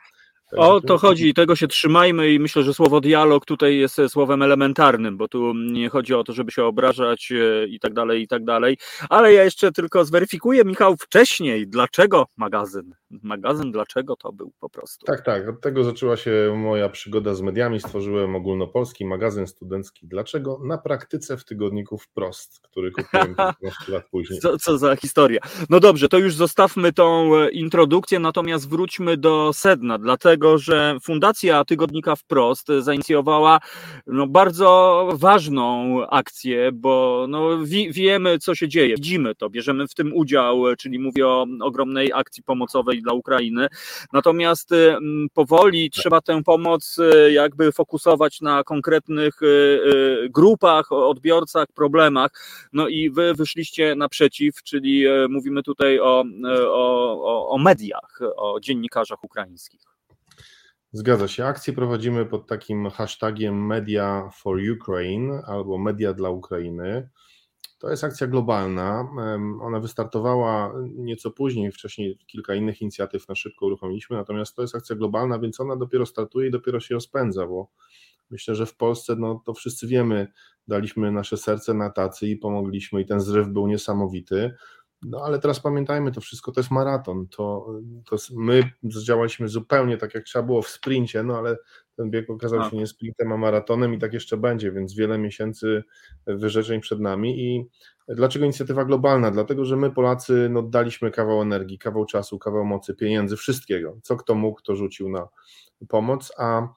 O to chodzi, tego się trzymajmy i myślę, że słowo dialog tutaj jest słowem elementarnym, bo tu nie chodzi o to, żeby się obrażać e, i tak dalej, i tak dalej. Ale ja jeszcze tylko zweryfikuję, Michał, wcześniej, dlaczego magazyn? Magazyn, dlaczego to był po prostu? Tak, tak, od tego zaczęła się moja przygoda z mediami. Stworzyłem ogólnopolski magazyn studencki. Dlaczego? Na praktyce w tygodniku wprost, który kupiłem 15 lat później. Co, co za historia. No dobrze, to już zostawmy tą e, introdukcję, natomiast wróćmy do sedna, dlatego dlatego że Fundacja Tygodnika Wprost zainicjowała no, bardzo ważną akcję, bo no, wi wiemy, co się dzieje, widzimy to, bierzemy w tym udział, czyli mówię o ogromnej akcji pomocowej dla Ukrainy. Natomiast mm, powoli trzeba tę pomoc y, jakby fokusować na konkretnych y, y, grupach, odbiorcach, problemach. No i wy wyszliście naprzeciw, czyli mówimy tutaj o, o, o mediach, o dziennikarzach ukraińskich. Zgadza się. Akcję prowadzimy pod takim hashtagiem Media for Ukraine albo Media dla Ukrainy. To jest akcja globalna. Ona wystartowała nieco później, wcześniej kilka innych inicjatyw na szybko uruchomiliśmy, natomiast to jest akcja globalna, więc ona dopiero startuje i dopiero się rozpędza, bo myślę, że w Polsce, no to wszyscy wiemy, daliśmy nasze serce na tacy i pomogliśmy i ten zryw był niesamowity. No ale teraz pamiętajmy, to wszystko to jest maraton. To, to my zdziałaliśmy zupełnie tak, jak trzeba było w sprincie, no ale ten bieg okazał się nie sprintem, a maratonem i tak jeszcze będzie, więc wiele miesięcy wyrzeczeń przed nami. I dlaczego inicjatywa globalna? Dlatego, że my Polacy no, daliśmy kawał energii, kawał czasu, kawał mocy, pieniędzy, wszystkiego. Co kto mógł, to rzucił na pomoc, a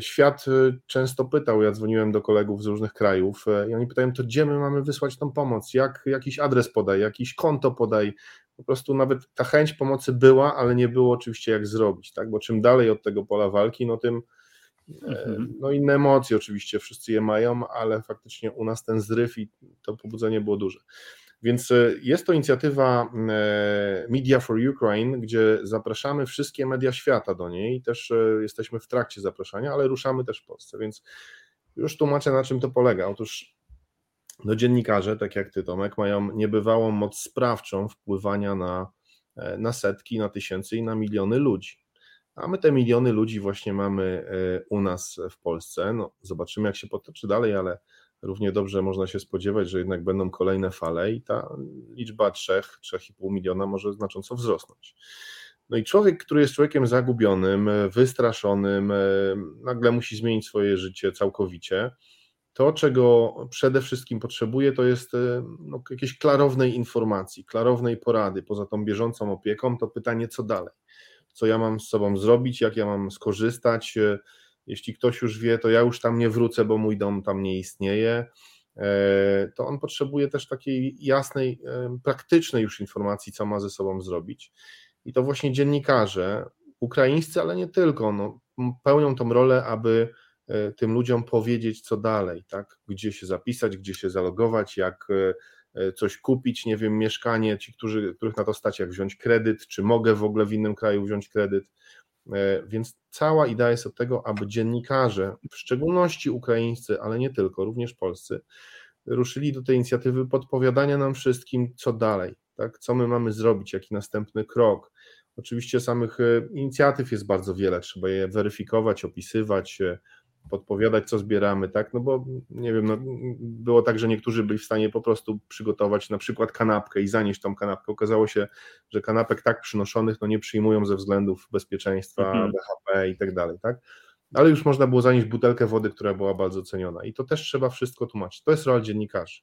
świat często pytał, ja dzwoniłem do kolegów z różnych krajów i oni pytają, to gdzie my mamy wysłać tą pomoc, jak jakiś adres podaj, jakiś konto podaj, po prostu nawet ta chęć pomocy była, ale nie było oczywiście jak zrobić, tak, bo czym dalej od tego pola walki, no tym Mhm. No inne emocje oczywiście wszyscy je mają, ale faktycznie u nas ten zryw i to pobudzenie było duże. Więc e, jest to inicjatywa e, Media for Ukraine, gdzie zapraszamy wszystkie media świata do niej. Też e, jesteśmy w trakcie zapraszania, ale ruszamy też w Polsce, więc już tłumaczę na czym to polega. Otóż no, dziennikarze, tak jak ty Tomek, mają niebywałą moc sprawczą wpływania na, na setki, na tysięcy i na miliony ludzi. A my te miliony ludzi właśnie mamy u nas w Polsce. No, zobaczymy, jak się potoczy dalej, ale równie dobrze można się spodziewać, że jednak będą kolejne fale i ta liczba 3-3,5 miliona może znacząco wzrosnąć. No i człowiek, który jest człowiekiem zagubionym, wystraszonym, nagle musi zmienić swoje życie całkowicie. To, czego przede wszystkim potrzebuje, to jest no, jakieś klarownej informacji, klarownej porady. Poza tą bieżącą opieką, to pytanie, co dalej? Co ja mam z sobą zrobić, jak ja mam skorzystać, jeśli ktoś już wie, to ja już tam nie wrócę, bo mój dom tam nie istnieje. E, to on potrzebuje też takiej jasnej, e, praktycznej już informacji, co ma ze sobą zrobić. I to właśnie dziennikarze, ukraińscy, ale nie tylko, no, pełnią tą rolę, aby e, tym ludziom powiedzieć, co dalej, tak? Gdzie się zapisać, gdzie się zalogować, jak coś kupić, nie wiem, mieszkanie, ci, którzy, których na to stać, jak wziąć kredyt, czy mogę w ogóle w innym kraju wziąć kredyt. E, więc cała idea jest od tego, aby dziennikarze, w szczególności ukraińscy, ale nie tylko, również polscy, ruszyli do tej inicjatywy podpowiadania nam wszystkim, co dalej, tak? co my mamy zrobić, jaki następny krok. Oczywiście samych e, inicjatyw jest bardzo wiele, trzeba je weryfikować, opisywać, e, podpowiadać, co zbieramy, tak? No bo nie wiem, no, było tak, że niektórzy byli w stanie po prostu przygotować na przykład kanapkę i zanieść tą kanapkę. Okazało się, że kanapek tak przynoszonych no nie przyjmują ze względów bezpieczeństwa, mhm. BHP i tak dalej, tak? Ale już można było zanieść butelkę wody, która była bardzo ceniona. I to też trzeba wszystko tłumaczyć. To jest rola dziennikarzy.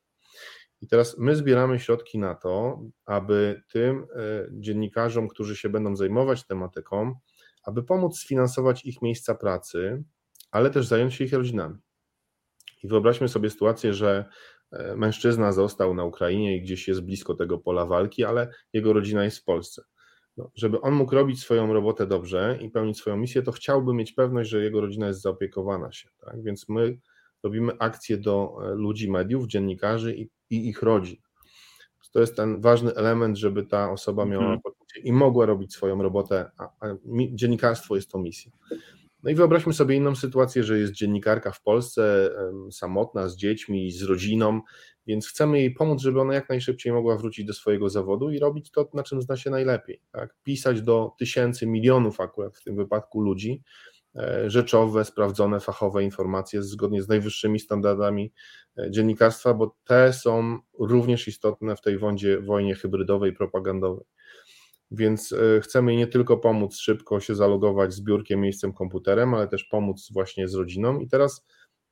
I teraz my zbieramy środki na to, aby tym e, dziennikarzom, którzy się będą zajmować tematyką, aby pomóc sfinansować ich miejsca pracy, ale też zająć się ich rodzinami. I wyobraźmy sobie sytuację, że e, mężczyzna został na Ukrainie i gdzieś jest blisko tego pola walki, ale jego rodzina jest w Polsce. No, żeby on mógł robić swoją robotę dobrze i pełnić swoją misję, to chciałby mieć pewność, że jego rodzina jest zaopiekowana się. Tak? Więc my robimy akcje do e, ludzi mediów, dziennikarzy i, i ich rodzin. To jest ten ważny element, żeby ta osoba miała poczucie i mogła robić swoją robotę, a, a dziennikarstwo jest to misja. No i wyobraźmy sobie inną sytuację, że jest dziennikarka w Polsce, samotna, z dziećmi, z rodziną, więc chcemy jej pomóc, żeby ona jak najszybciej mogła wrócić do swojego zawodu i robić to, na czym zna się najlepiej. Tak? Pisać do tysięcy, milionów akurat w tym wypadku ludzi, e, rzeczowe, sprawdzone, fachowe informacje zgodnie z najwyższymi standardami e, dziennikarstwa, bo te są również istotne w tej wądzie, wojnie hybrydowej, propagandowej więc e, chcemy nie tylko pomóc szybko się zalogować z biurkiem, miejscem, komputerem, ale też pomóc właśnie z rodziną. I teraz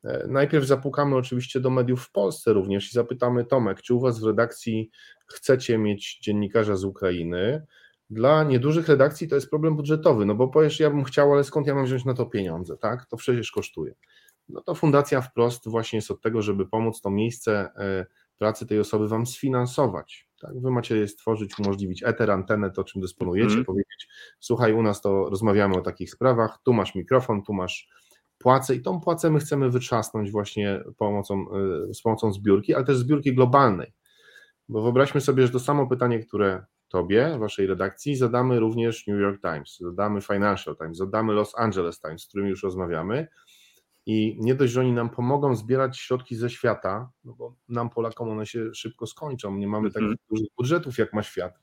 e, najpierw zapukamy oczywiście do mediów w Polsce również i zapytamy Tomek, czy u Was w redakcji chcecie mieć dziennikarza z Ukrainy? Dla niedużych redakcji to jest problem budżetowy, no bo powiesz, ja bym chciał, ale skąd ja mam wziąć na to pieniądze, tak? To przecież kosztuje. No to fundacja wprost właśnie jest od tego, żeby pomóc to miejsce e, pracy tej osoby Wam sfinansować. Tak, wy macie je stworzyć, umożliwić eter, antenę, to czym dysponujecie, mm. powiedzieć, słuchaj, u nas to rozmawiamy o takich sprawach, tu masz mikrofon, tu masz płacę i tą płacę my chcemy wytrzasnąć właśnie pomocą, y, z pomocą zbiórki, ale też zbiórki globalnej. Bo wyobraźmy sobie, że to samo pytanie, które tobie, waszej redakcji, zadamy również New York Times, zadamy Financial Times, zadamy Los Angeles Times, z którymi już rozmawiamy I nie dość, że oni nam pomogą zbierać środki ze świata, no bo nam, Polakom, one się szybko skończą. Nie mamy takich dużych budżetów, jak ma świat.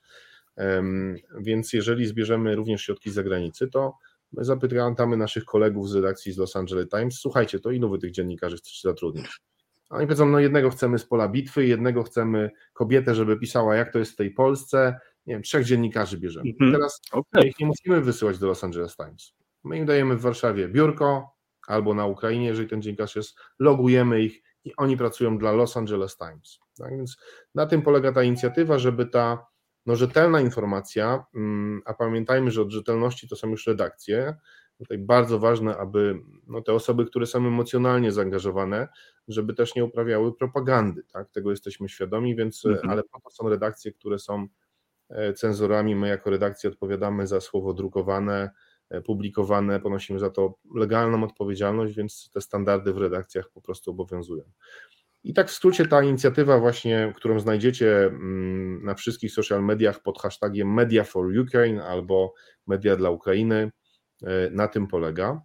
Więc jeżeli zbierzemy również środki z zagranicy, to my zapytamy naszych kolegów z redakcji z Los Angeles Times, słuchajcie, to ilu wy tych dziennikarzy chcecie zatrudnić? A oni powiedzą, no jednego chcemy z pola bitwy, jednego chcemy kobietę, żeby pisała, jak to jest w tej Polsce, nie wiem, trzech dziennikarzy bierzemy. Mhm. Teraz okay. ich nie musimy wysyłać do Los Angeles Times. My im dajemy w Warszawie biurko, albo na Ukrainie, jeżeli ten dziennikarz jest, logujemy ich i oni pracują dla Los Angeles Times. Tak więc na tym polega ta inicjatywa, żeby ta no, rzetelna informacja, mm, a pamiętajmy, że od rzetelności to są już redakcje, tutaj bardzo ważne, aby no, te osoby, które są emocjonalnie zaangażowane, żeby też nie uprawiały propagandy, tak? tego jesteśmy świadomi, więc, mhm. ale po to są redakcje, które są e, cenzorami, my jako redakcja odpowiadamy za słowo drukowane, publikowane, ponosimy za to legalną odpowiedzialność, więc te standardy w redakcjach po prostu obowiązują. I tak w skrócie ta inicjatywa właśnie, którą znajdziecie mm, na wszystkich social mediach pod hashtagiem Media for Ukraine albo Media dla Ukrainy, e, na tym polega.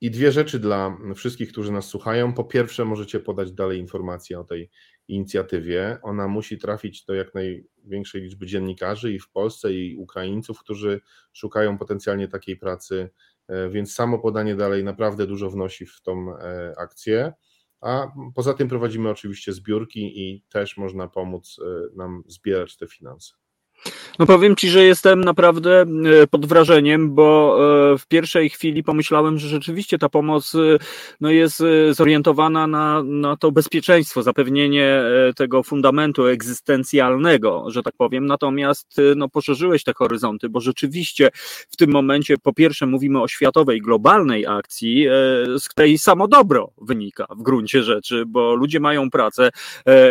I dwie rzeczy dla wszystkich, którzy nas słuchają. Po pierwsze, możecie podać dalej informacje o tej inicjatywie. Ona musi trafić do jak największej liczby dziennikarzy i w Polsce, i Ukraińców, którzy szukają potencjalnie takiej pracy, e, więc samo podanie dalej naprawdę dużo wnosi w tą e, akcję. A poza tym prowadzimy oczywiście zbiórki i też można pomóc e, nam zbierać te finanse. No powiem Ci, że jestem naprawdę e, pod wrażeniem, bo e, w pierwszej chwili pomyślałem, że rzeczywiście ta pomoc e, no jest zorientowana na, na to bezpieczeństwo, zapewnienie tego fundamentu egzystencjalnego, że tak powiem. Natomiast no, poszerzyłeś te horyzonty, bo rzeczywiście w tym momencie po pierwsze mówimy o światowej, globalnej akcji, z której samo dobro wynika w gruncie rzeczy, bo ludzie mają pracę,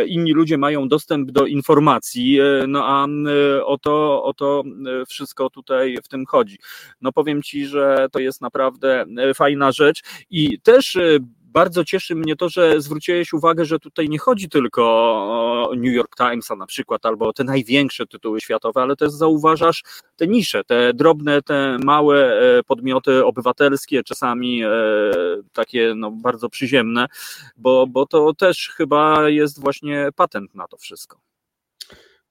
inni ludzie mają dostęp do informacji, no a o to, o to e, wszystko tutaj w tym chodzi. No powiem Ci, że to jest naprawdę e, fajna rzecz i też e, bardzo cieszy mnie to, że zwróciłeś uwagę, że tutaj nie chodzi tylko o New York Timesa na przykład, albo te największe tytuły światowe, ale też zauważasz te nisze, te drobne, te małe podmioty obywatelskie, czasami takie no, bardzo przyziemne, bo, bo to też chyba jest właśnie patent na to wszystko.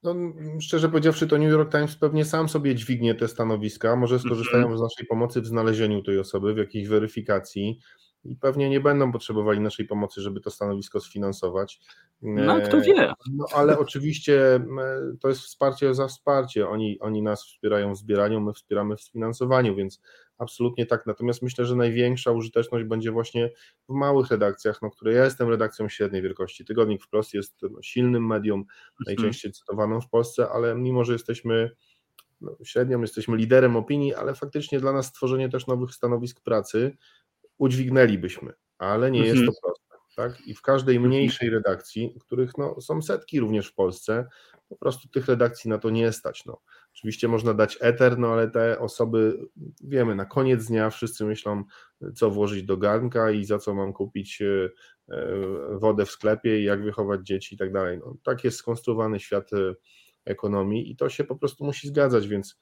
No, szczerze powiedziawszy, to New York Times pewnie sam sobie dźwignie te stanowiska, może skorzystają mm -hmm. z naszej pomocy w znalezieniu tej osoby, w jakiejś weryfikacji i pewnie nie będą potrzebowali naszej pomocy, żeby to stanowisko sfinansować. No, kto wie. No, ale oczywiście to jest wsparcie za wsparcie. Oni, oni nas wspierają w zbieraniu, my wspieramy w finansowaniu, więc absolutnie tak. Natomiast myślę, że największa użyteczność będzie właśnie w małych redakcjach, no, które ja jestem redakcją średniej wielkości. Tygodnik wprost jest no, silnym medium, mhm. najczęściej cytowaną w Polsce, ale mimo, że jesteśmy no, średnią, jesteśmy liderem opinii, ale faktycznie dla nas stworzenie też nowych stanowisk pracy udźwignęlibyśmy, ale nie jest to mhm. proste. Tak? I w każdej mhm. mniejszej redakcji, których no, są setki również w Polsce, po prostu tych redakcji na to nie stać. No. Oczywiście można dać eter, no ale te osoby, wiemy, na koniec dnia wszyscy myślą, co włożyć do garnka i za co mam kupić e, e, wodę w sklepie i jak wychować dzieci i tak dalej. No, tak jest skonstruowany świat e, ekonomii i to się po prostu musi zgadzać, więc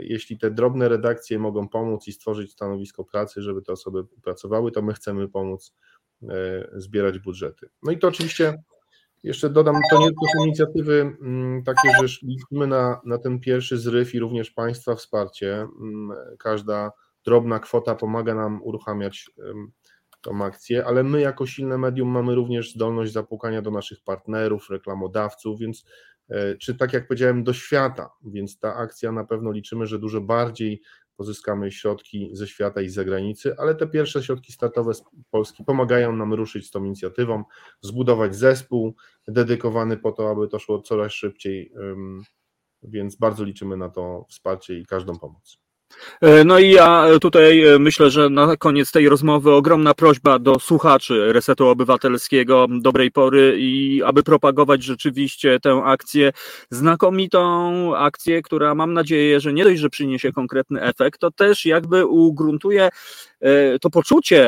jeśli te drobne redakcje mogą pomóc i stworzyć stanowisko pracy, żeby te osoby pracowały, to my chcemy pomóc zbierać budżety. No i to oczywiście jeszcze dodam, to nie tylko inicjatywy mm, takie, że liczymy na, na ten pierwszy zryw i również Państwa wsparcie. Mm, każda drobna kwota pomaga nam uruchamiać tą akcję, ale my jako silne medium mamy również zdolność zapukania do naszych partnerów, reklamodawców, więc e, czy tak jak powiedziałem, do świata, więc ta akcja na pewno liczymy, że dużo bardziej pozyskamy środki ze świata i z zagranicy, ale te pierwsze środki startowe z Polski pomagają nam ruszyć z tą inicjatywą, zbudować zespół dedykowany po to, aby to szło coraz szybciej, więc bardzo liczymy na to wsparcie i każdą pomoc. E, no i ja tutaj e, myślę, że na koniec tej rozmowy ogromna prośba do słuchaczy Resetu Obywatelskiego dobrej pory i aby propagować rzeczywiście tę akcję, znakomitą akcję, która mam nadzieję, że nie dość, że przyniesie konkretny efekt, to też jakby ugruntuje e, to poczucie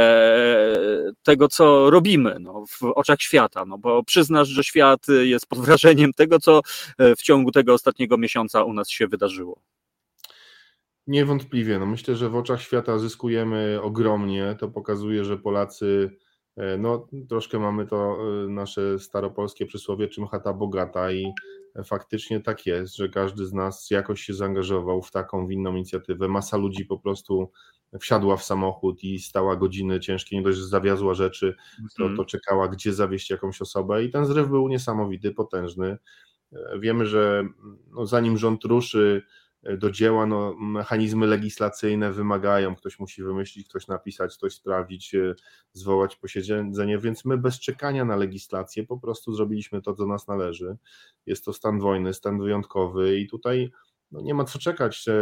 tego, co robimy no, w oczach świata, no bo przyznasz, że świat jest pod wrażeniem tego, co w ciągu tego ostatniego miesiąca u nas się wydarzyło. Niewątpliwie. No myślę, że w oczach świata zyskujemy ogromnie. To pokazuje, że Polacy, e, no troszkę mamy to e, nasze staropolskie przysłowie, czym chata bogata i faktycznie tak jest, że każdy z nas jakoś się zaangażował w taką, w inną inicjatywę. Masa ludzi po prostu wsiadła w samochód i stała godziny ciężkie, nie dość, że zawiazła rzeczy, to, Mhm. to czekała, gdzie zawieźć jakąś osobę i ten zryw był niesamowity, potężny. Wiemy, że no, zanim rząd ruszy do dzieła, no, mechanizmy legislacyjne wymagają, ktoś musi wymyślić, ktoś napisać, ktoś sprawdzić, e, zwołać posiedzenie, więc my bez czekania na legislację po prostu zrobiliśmy to, co nas należy. Jest to stan wojny, stan wyjątkowy i tutaj no nie ma co czekać, e,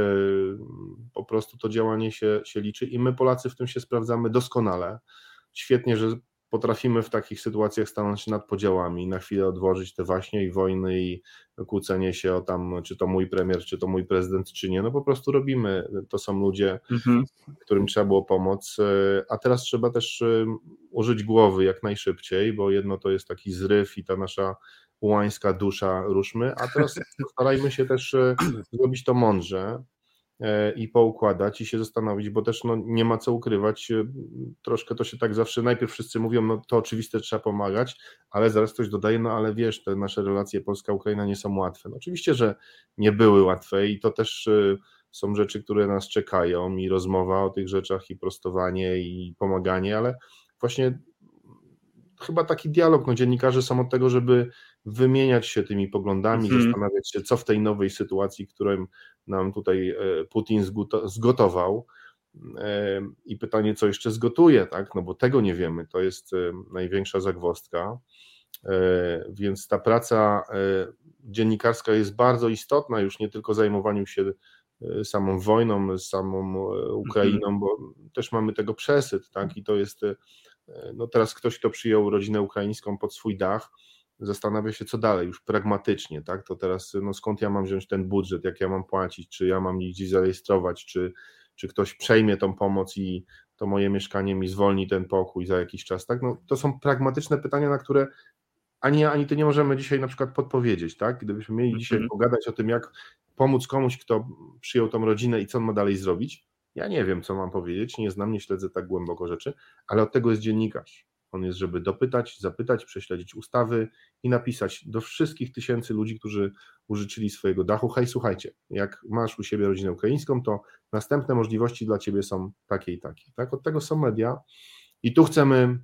po prostu to działanie się, się liczy i my Polacy w tym się sprawdzamy doskonale. Świetnie, że potrafimy w takich sytuacjach stanąć nad podziałami, na chwilę odłożyć te waśnie i wojny i kłócenie się o tam, czy to mój premier, czy to mój prezydent, czy nie. No po prostu robimy. To są ludzie, Mhm. którym trzeba było pomóc. A teraz trzeba też użyć głowy jak najszybciej, bo jedno to jest taki zryw i ta nasza ułańska dusza ruszmy, a teraz starajmy się też e, zrobić to mądrze i poukładać i się zastanowić, bo też no, nie ma co ukrywać. e, Troszkę to się tak zawsze, najpierw wszyscy mówią, no to oczywiste trzeba pomagać, ale zaraz ktoś dodaje, no ale wiesz, te nasze relacje Polska-Ukraina nie są łatwe. No, oczywiście, że nie były łatwe i to też e, są rzeczy, które nas czekają i rozmowa o tych rzeczach i prostowanie i pomaganie, ale właśnie chyba taki dialog, no dziennikarze są od tego, żeby wymieniać się tymi poglądami, Mhm. zastanawiać się, co w tej nowej sytuacji, którą nam tutaj e, Putin zgoto- zgotował. E, i pytanie, co jeszcze zgotuje, tak, no bo tego nie wiemy, to jest e, największa zagwozdka, więc ta praca dziennikarska jest bardzo istotna, już nie tylko zajmowaniu się samą wojną, samą Ukrainą, bo też mamy tego przesyt, tak, i to jest no teraz ktoś, kto przyjął rodzinę ukraińską pod swój dach, zastanawia się, co dalej, już pragmatycznie, tak? To teraz, no skąd ja mam wziąć ten budżet, jak ja mam płacić, czy ja mam gdzieś zarejestrować, czy, czy ktoś przejmie tą pomoc i to moje mieszkanie mi zwolni ten pokój za jakiś czas, tak? No, to są pragmatyczne pytania, na które ani ja, ani ty nie możemy dzisiaj na przykład podpowiedzieć, tak? Gdybyśmy mieli dzisiaj Mhm. pogadać o tym, jak pomóc komuś, kto przyjął tą rodzinę i co on ma dalej zrobić, ja nie wiem, co mam powiedzieć, nie znam, nie śledzę tak głęboko rzeczy, ale od tego jest dziennikarz. On jest, żeby dopytać, zapytać, prześledzić ustawy i napisać do wszystkich tysięcy ludzi, którzy użyczyli swojego dachu, hej, słuchajcie, jak masz u siebie rodzinę ukraińską, to następne możliwości dla ciebie są takie i takie. Tak? Od tego są media i tu chcemy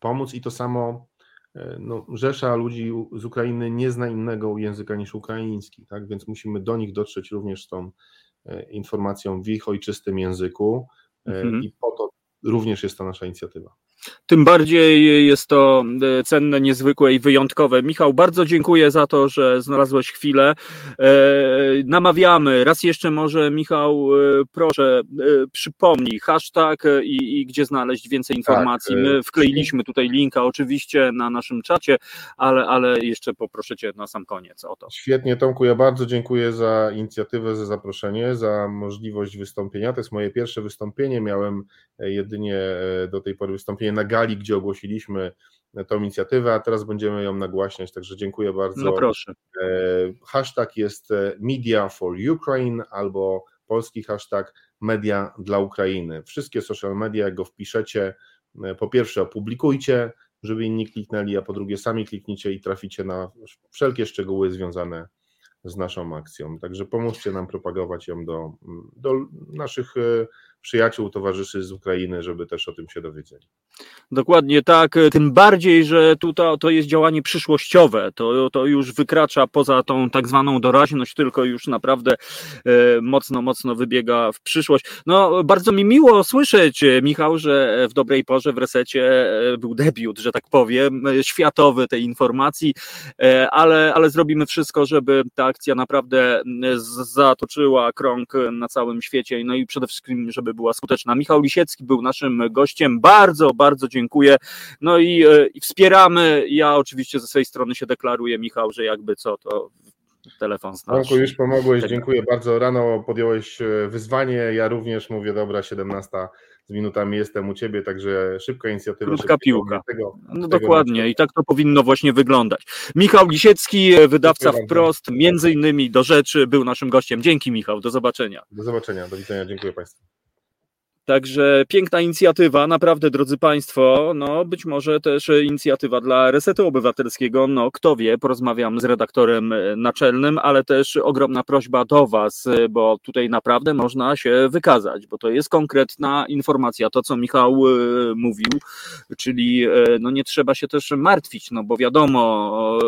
pomóc i to samo e, no, rzesza ludzi z Ukrainy nie zna innego języka niż ukraiński, tak? więc musimy do nich dotrzeć również z tą e, informacją w ich ojczystym języku e, Mhm. i po to również jest ta nasza inicjatywa. Tym bardziej jest to e, cenne, niezwykłe i wyjątkowe. Michał, bardzo dziękuję za to, że znalazłeś chwilę. E, namawiamy. Raz jeszcze może, Michał, e, proszę, przypomnij hashtag i, i gdzie znaleźć więcej informacji. e, My wkleiliśmy tutaj linka oczywiście na naszym czacie, ale, ale jeszcze poproszę Cię na sam koniec o to. Świetnie, Tomku, ja bardzo dziękuję za inicjatywę, za zaproszenie, za możliwość wystąpienia. To jest moje pierwsze wystąpienie. Miałem jedynie do tej pory wystąpienie na gali, gdzie ogłosiliśmy tą inicjatywę, a teraz będziemy ją nagłaśniać, także dziękuję bardzo. No proszę. E, Hashtag jest e, Media for Ukraine albo polski hashtag Media dla Ukrainy. Wszystkie social media, jak go wpiszecie, e, po pierwsze opublikujcie, żeby inni kliknęli, a po drugie sami kliknijcie i traficie na wszelkie szczegóły związane z naszą akcją. Także pomóżcie nam propagować ją do, do naszych przyjaciół, towarzyszy z Ukrainy, żeby też o tym się dowiedzieli. Dokładnie tak, tym bardziej, że tutaj to jest działanie przyszłościowe, to, to już wykracza poza tą tak zwaną doraźność, tylko już naprawdę e, mocno, mocno wybiega w przyszłość. No, bardzo mi miło słyszeć, e, Michał, że w dobrej porze w resecie e, był debiut, że tak powiem, światowy tej informacji, ale, ale zrobimy wszystko, żeby ta akcja naprawdę zatoczyła krąg na całym świecie, no i przede wszystkim, żeby była skuteczna. Michał Lisiecki był naszym gościem, bardzo, bardzo dziękuję. No i, e, i wspieramy. Ja oczywiście ze swojej strony się deklaruję, Michał, że jakby co, to telefon znasz. Tomku, już pomogłeś, dziękuję bardzo. Rano podjąłeś e, wyzwanie, ja również mówię, dobra, 17 z minutami jestem u Ciebie, także szybka inicjatywa. Krótka piłka. Tego, no tego dokładnie i tak to powinno właśnie wyglądać. Michał Lisiecki, wydawca wprost, między innymi do rzeczy, był naszym gościem. Dzięki Michał, do zobaczenia. Do zobaczenia, do widzenia, dziękuję Państwu. Także piękna inicjatywa, naprawdę, drodzy Państwo. No, być może też inicjatywa dla Resetu Obywatelskiego. No, kto wie, porozmawiam z redaktorem naczelnym, ale też ogromna prośba do Was, bo tutaj naprawdę można się wykazać, bo to jest konkretna informacja. To, co Michał e, mówił, czyli e, no, nie trzeba się też martwić, no bo wiadomo,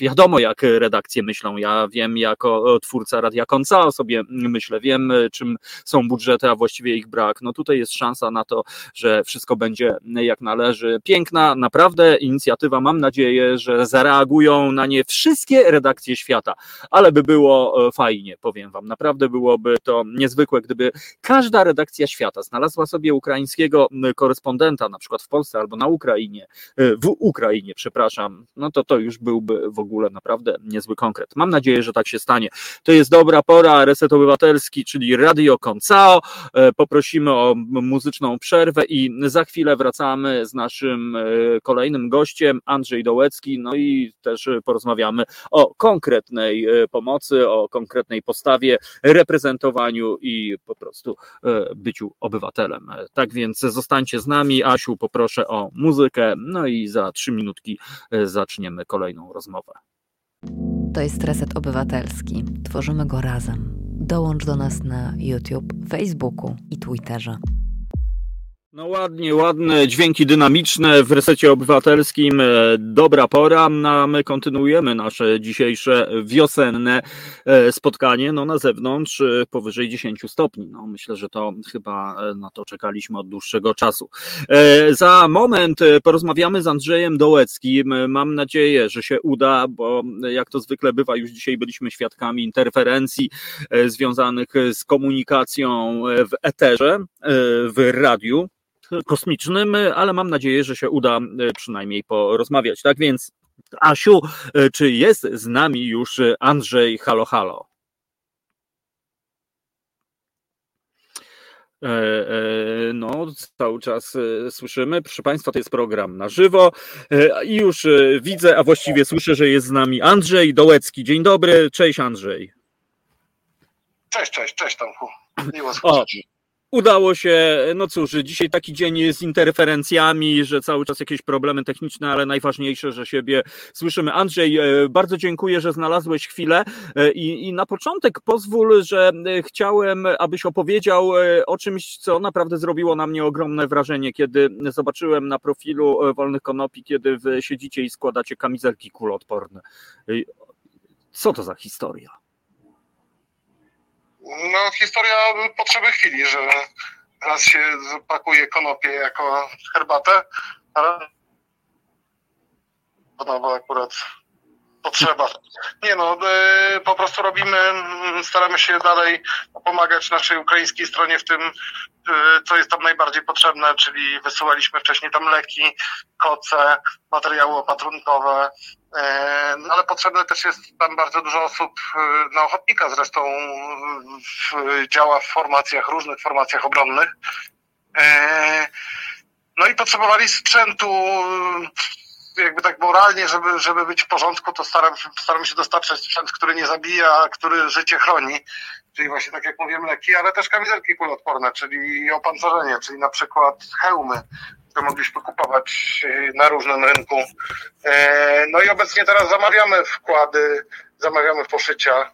wiadomo, jak redakcje myślą. Ja wiem, jako twórca Radia Konca o sobie myślę, wiem, czym są budżety, a właściwie ich brak. No tutaj jest szansa na to, że wszystko będzie jak należy. Piękna, naprawdę inicjatywa. Mam nadzieję, że zareagują na nie wszystkie redakcje świata, ale by było e, fajnie, powiem Wam. Naprawdę byłoby to niezwykłe, gdyby każda redakcja świata znalazła sobie ukraińskiego korespondenta, na przykład w Polsce albo na Ukrainie, e, w Ukrainie, przepraszam, no to to już byłby w ogóle naprawdę niezły konkret. Mam nadzieję, że tak się stanie. To jest dobra pora, Reset Obywatelski, czyli Radio Koncao. E, poprosimy prosimy o muzyczną przerwę i za chwilę wracamy z naszym e, kolejnym gościem, Andrzej Dołecki, no i też porozmawiamy o konkretnej e, pomocy, o konkretnej postawie, reprezentowaniu i po prostu e, byciu obywatelem. Tak więc zostańcie z nami. Asiu, poproszę o muzykę, no i za trzy minutki zaczniemy kolejną rozmowę. To jest Reset Obywatelski. Tworzymy go razem. Dołącz do nas na YouTube, Facebooku i Twitterze. No ładnie, ładne dźwięki dynamiczne w resecie obywatelskim. E, dobra pora. No, my kontynuujemy nasze dzisiejsze wiosenne e, spotkanie. No na zewnątrz e, powyżej 10 stopni. No myślę, że to chyba na to czekaliśmy od dłuższego czasu. Za moment porozmawiamy z Andrzejem Dołeckim. Mam nadzieję, że się uda, bo jak to zwykle bywa, już dzisiaj byliśmy świadkami interferencji związanych z komunikacją w eterze, w radiu kosmicznym, ale mam nadzieję, że się uda e, przynajmniej porozmawiać. Tak więc, Asiu, e, czy jest z nami już Andrzej Halo Halo? E, no, cały czas słyszymy. Proszę Państwa, to jest program na żywo i już widzę, a właściwie słyszę, że jest z nami Andrzej Dołecki. Dzień dobry, cześć Andrzej. Cześć, cześć, cześć Tomku. Miło słyszeć. Udało się, no cóż, dzisiaj taki dzień z interferencjami, że cały czas jakieś problemy techniczne, ale najważniejsze, że siebie słyszymy. Andrzej, e, bardzo dziękuję, że znalazłeś chwilę e, i, i na początek pozwól, że e, chciałem, abyś opowiedział o czymś, co naprawdę zrobiło na mnie ogromne wrażenie, kiedy zobaczyłem na profilu Wolnych Konopi, kiedy wy siedzicie i składacie kamizelki kuloodporne. Co to za historia? No, historia potrzeby chwili, że raz się pakuje konopie jako herbatę, ale no bo akurat potrzeba. Nie no, e, po prostu robimy, staramy się dalej pomagać naszej ukraińskiej stronie w tym, e, co jest tam najbardziej potrzebne, czyli wysyłaliśmy wcześniej tam leki, koce, materiały opatrunkowe, ale potrzebne też jest tam bardzo dużo osób na ochotnika zresztą działa w formacjach, różnych formacjach obronnych. No i potrzebowali sprzętu jakby tak moralnie, żeby, żeby być w porządku, to staram, staram się dostarczać sprzęt, który nie zabija, który życie chroni. Czyli właśnie tak jak mówiłem leki, ale też kamizelki kuloodporne, czyli opancerzenie, czyli na przykład hełmy, które mogliśmy kupować e, na różnym rynku. E, no i obecnie teraz zamawiamy wkłady, zamawiamy poszycia,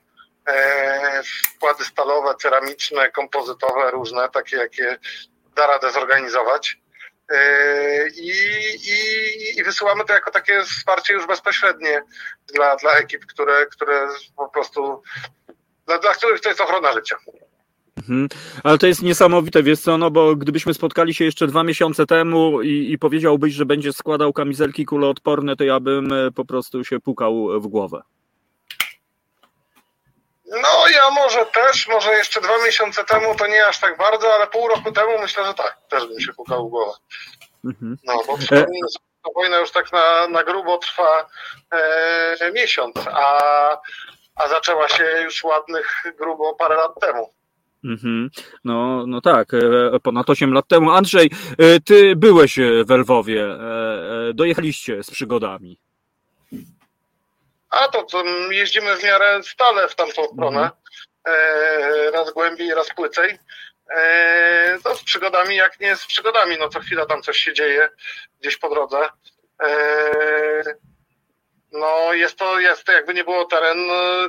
e, wkłady stalowe, ceramiczne, kompozytowe, różne, takie jakie da radę zorganizować. Yy, I, i, I wysyłamy to jako takie wsparcie już bezpośrednie dla, dla ekip, które, które po prostu, dla, dla których to jest ochrona życia. Mhm. Ale to jest niesamowite, wiesz co, no bo gdybyśmy spotkali się jeszcze dwa miesiące temu i, i powiedziałbyś, że będziesz składał kamizelki kuloodporne, to ja bym e, po prostu się pukał w głowę. No ja może też, może jeszcze dwa miesiące temu to nie aż tak bardzo, ale pół roku temu myślę, że tak, też bym się pukał w głowę. Mhm. No bo przypomnę, wojna już tak na, na grubo trwa e, miesiąc, a a zaczęła się już ładnych grubo parę lat temu. Mhm. No, no tak, e, ponad 8 lat temu. Andrzej, e, ty byłeś w Lwowie, e, dojechaliście z przygodami. A to, to jeździmy w miarę stale w tamtą stronę, mhm. raz głębiej, raz płycej. To z przygodami, jak nie z przygodami, no co chwila tam coś się dzieje gdzieś po drodze. No jest to, jest to jakby nie było teren,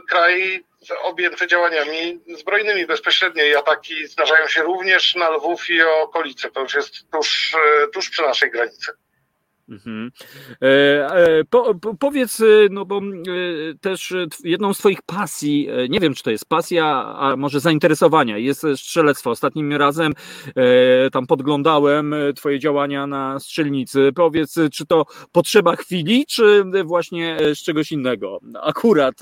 kraj objęty działaniami zbrojnymi bezpośrednio i ataki zdarzają się również na Lwów i okolice. To już jest tuż, tuż przy naszej granicy. Mhm. E, e, po, po, powiedz, e, no bo też jedną z Twoich pasji, nie wiem czy to jest pasja, a może zainteresowania, jest strzelectwo. Ostatnim razem tam podglądałem Twoje działania na strzelnicy. Powiedz, czy to potrzeba chwili, czy właśnie z czegoś innego? Akurat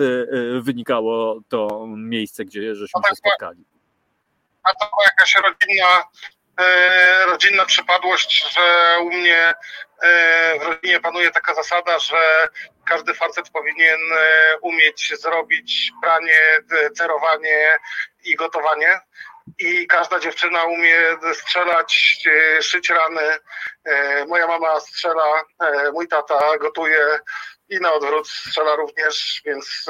wynikało to miejsce, gdzie żeśmy no tak, się spotkali. A to była jakaś rodzinna, rodzinna przypadłość, że u mnie w rodzinie panuje taka zasada, że każdy facet powinien e, umieć zrobić pranie, cerowanie i gotowanie. I każda dziewczyna umie strzelać, e, szyć rany. Moja mama strzela, mój tata gotuje i na odwrót strzela również, więc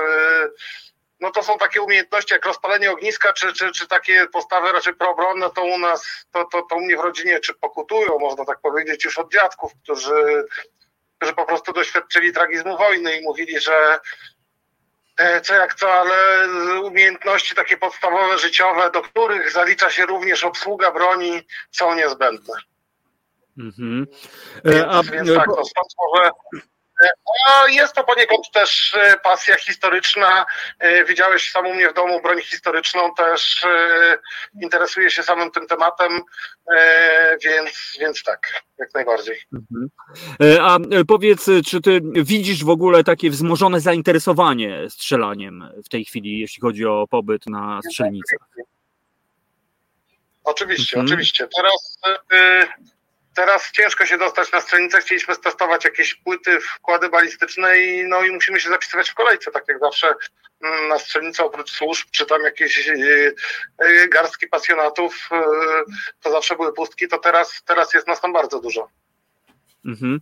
no to są takie umiejętności jak rozpalenie ogniska, czy, czy, czy takie postawy raczej proobronne, to u nas, to, to, to u mnie w rodzinie, czy pokutują, można tak powiedzieć, już od dziadków, którzy, którzy po prostu doświadczyli tragizmu wojny i mówili, że e, co jak co, ale umiejętności takie podstawowe, życiowe, do których zalicza się również obsługa broni, są niezbędne. Mhm. Więc, A, więc tak, to stąd może no, jest to poniekąd też e, pasja historyczna. E, widziałeś sam u mnie w domu broń historyczną, też e, interesuję się samym tym tematem, więc, więc tak, jak najbardziej. Mhm. A powiedz, czy ty widzisz w ogóle takie wzmożone zainteresowanie strzelaniem w tej chwili, jeśli chodzi o pobyt na strzelnicach? Oczywiście, mhm. oczywiście. Teraz Teraz ciężko się dostać na stronnicę. Chcieliśmy stestować jakieś płyty, wkłady balistyczne i, no, i musimy się zapisywać w kolejce, tak jak zawsze mm, na strzelnicę oprócz służb, czy tam jakieś yy, yy, garstki pasjonatów, yy, to zawsze były pustki, to teraz, teraz jest nas tam bardzo dużo. Mhm.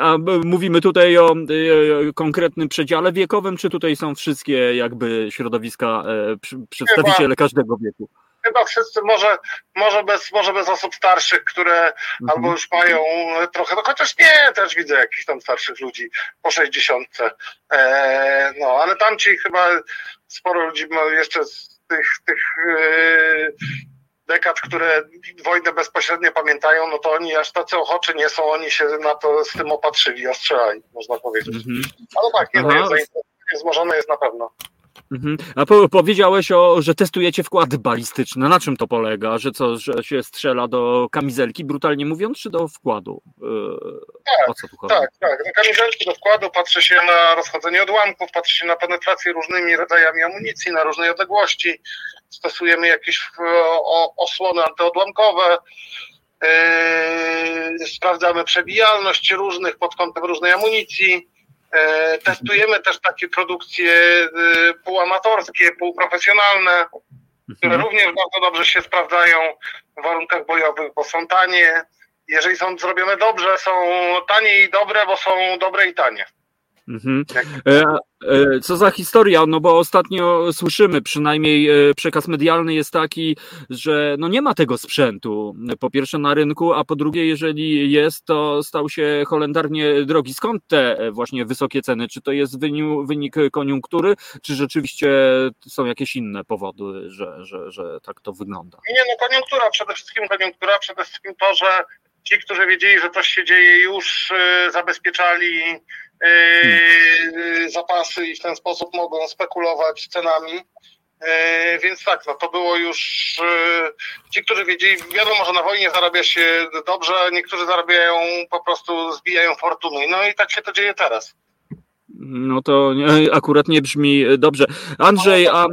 A mówimy tutaj o konkretnym przedziale wiekowym, czy tutaj są wszystkie jakby środowiska, przedstawiciele Chyba. każdego wieku? Chyba wszyscy, może, może, bez, może bez osób starszych, które mhm. albo już mają trochę, no chociaż nie, też widzę jakichś tam starszych ludzi po 60. E, no, ale tamci chyba sporo ludzi ma jeszcze z tych, tych e, dekad, które wojnę bezpośrednio pamiętają, no to oni aż tacy ochoczy nie są, oni się na to z tym opatrzyli, ostrzelali, można powiedzieć. Mhm. Ale tak, jedno zainteresowanie jest na pewno. Mhm. A po, powiedziałeś, o, że testujecie wkłady balistyczne. Na czym to polega? Że co, że się strzela do kamizelki, brutalnie mówiąc, czy do wkładu? Yy, tak? Tak, tak. Do kamizelki, do wkładu patrzy się na rozchodzenie odłamków, patrzy się na penetrację różnymi rodzajami amunicji, na różnej odległości. Stosujemy jakieś osłony antyodłamkowe. Yy, sprawdzamy przebijalność różnych pod kątem różnej amunicji. E, testujemy też takie produkcje e, półamatorskie, półprofesjonalne, które mhm. również bardzo dobrze się sprawdzają w warunkach bojowych, bo są tanie. Jeżeli są zrobione dobrze, są tanie i dobre, bo są dobre i tanie. Mhm. E, e, co za historia, no bo ostatnio słyszymy, przynajmniej e, przekaz medialny jest taki, że no nie ma tego sprzętu, po pierwsze na rynku, a po drugie, jeżeli jest, to stał się holendarnie drogi. Skąd te właśnie wysokie ceny? Czy to jest wynik koniunktury, czy rzeczywiście są jakieś inne powody, że, że, że tak to wygląda? Nie, no koniunktura, przede wszystkim koniunktura, przede wszystkim to, że ci, którzy wiedzieli, że coś się dzieje, już zabezpieczali Yy, zapasy i w ten sposób mogą spekulować cenami. Yy, więc tak, no to było już ci, którzy wiedzieli, wiadomo, że na wojnie zarabia się dobrze, niektórzy zarabiają po prostu, zbijają fortuny. No i tak się to dzieje teraz. No to akurat nie brzmi dobrze. Andrzej, a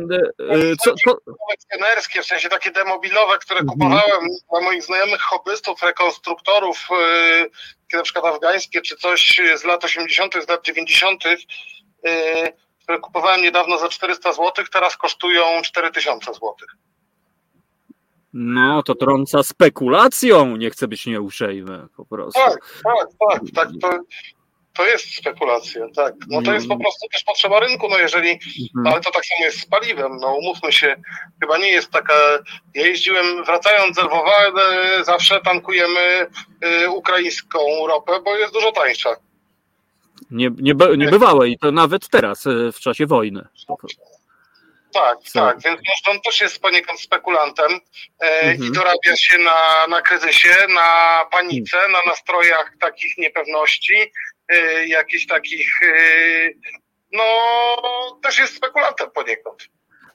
co, co... Kolekcjonerskie, w sensie takie demobilowe, które mhm. kupowałem dla moich znajomych hobbystów, rekonstruktorów, takie na przykład afgańskie, czy coś z lat 80., z lat 90., które kupowałem niedawno za 400 zł, teraz kosztują 4000 zł. No, to trąca spekulacją, nie chcę być nieuprzejmy po prostu. Tak, tak, tak, tak to, to jest spekulacja, tak. No to jest po prostu też potrzeba rynku, no jeżeli, Mhm. ale to tak samo jest z paliwem, no umówmy się, chyba nie jest taka, ja jeździłem, wracając z Lwowa, e, zawsze tankujemy e, ukraińską ropę, bo jest dużo tańsza. Nie, nie, nie bywałe i to nawet teraz, e, w czasie wojny. Tak, Co? tak, więc no, on też jest poniekąd spekulantem e, Mhm. i dorabia się na, na kryzysie, na panice, na nastrojach takich niepewności, jakichś takich, e, no też jest spekulantem poniekąd.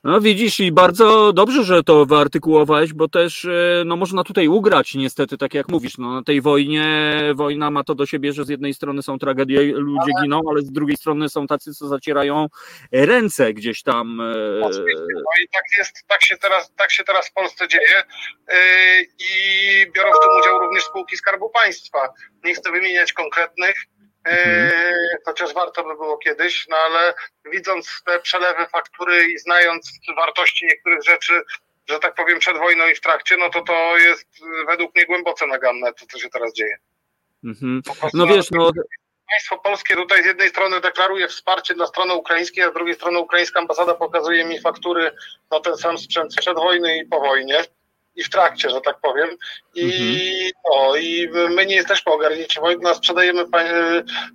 No widzisz i bardzo dobrze, że to wyartykułowałeś, bo też e, no, można tutaj ugrać niestety, tak jak mówisz, no, na tej wojnie, wojna ma to do siebie, że z jednej strony są tragedie, ludzie giną, ale z drugiej strony są tacy, co zacierają ręce gdzieś tam. Oczywiście, no i tak jest, tak się teraz, tak się teraz w Polsce dzieje i biorą w tym udział również spółki Skarbu Państwa. Nie chcę wymieniać konkretnych, Mhm. chociaż warto by było kiedyś, no ale widząc te przelewy faktury i znając wartości niektórych rzeczy, że tak powiem przed wojną i w trakcie, no to to jest e, według mnie głęboce naganne, to co się teraz dzieje. mhm. No wiesz, no Państwo polskie tutaj z jednej strony deklaruje wsparcie dla strony ukraińskiej, a z drugiej strony ukraińska ambasada pokazuje mi faktury na ten sam sprzęt przed wojny i po wojnie i w trakcie, że tak powiem. I, no, i my nie jesteśmy ogarnięci wojny, no, sprzedajemy pa-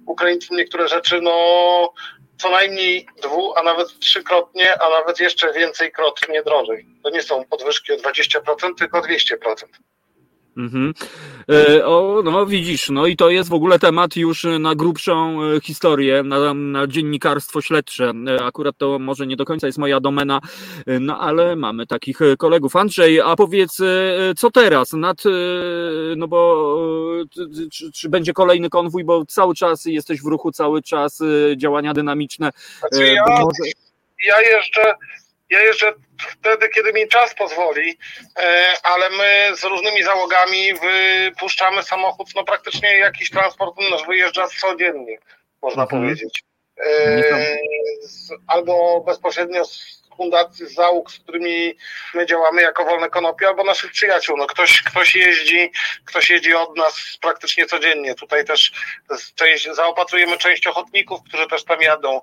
Ukraińcom niektóre rzeczy, no co najmniej dwu, a nawet trzykrotnie, a nawet jeszcze więcej krotnie drożej. To nie są podwyżki o 20%, tylko o 200%. Mhm. E, O, no widzisz, no i to jest w ogóle temat już na grubszą e, historię, na, na dziennikarstwo śledcze. E, Akurat to może nie do końca jest moja domena, no ale mamy takich kolegów. Andrzej, a powiedz, co teraz? Nad, no bo czy, czy będzie kolejny konwój, bo cały czas jesteś w ruchu, cały czas działania dynamiczne. Znaczy ja, może- ja jeżdżę, ja jeżdżę wtedy, kiedy mi czas pozwoli, e, ale my z różnymi załogami wypuszczamy samochód, no praktycznie jakiś transport nasz wyjeżdża codziennie, można Mhm. powiedzieć. E, albo bezpośrednio z fundacji, załóg, z którymi my działamy jako Wolne Konopie, albo naszych przyjaciół. No ktoś, ktoś jeździ, ktoś jeździ od nas praktycznie codziennie. Tutaj też część, zaopatrujemy część ochotników, którzy też tam jadą.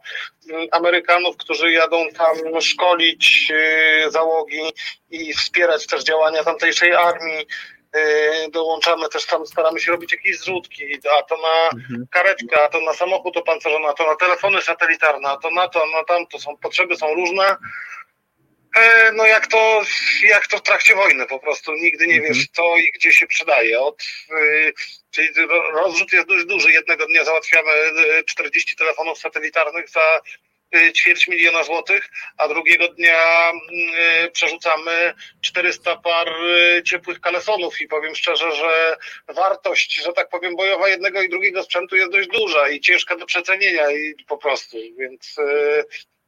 Amerykanów, którzy jadą tam szkolić yy, załogi i wspierać też działania tamtejszej armii. Yy, dołączamy też tam, staramy się robić jakieś zrzutki, a to na Mhm. karetkę, a to na samochód opancerzony, a to na telefony satelitarne, a to na to, na tamto, są potrzeby są różne. E, no jak to, jak to w trakcie wojny po prostu, nigdy nie Mhm. wiesz co i gdzie się przydaje. Od, y, czyli ro- rozrzut jest dość duży, jednego dnia załatwiamy y, 40 telefonów satelitarnych za y, ćwierć miliona złotych, a drugiego dnia y, przerzucamy 400 par y, ciepłych kalesonów i powiem szczerze, że wartość, że tak powiem, bojowa jednego i drugiego sprzętu jest dość duża i ciężka do przecenienia i po prostu, więc y,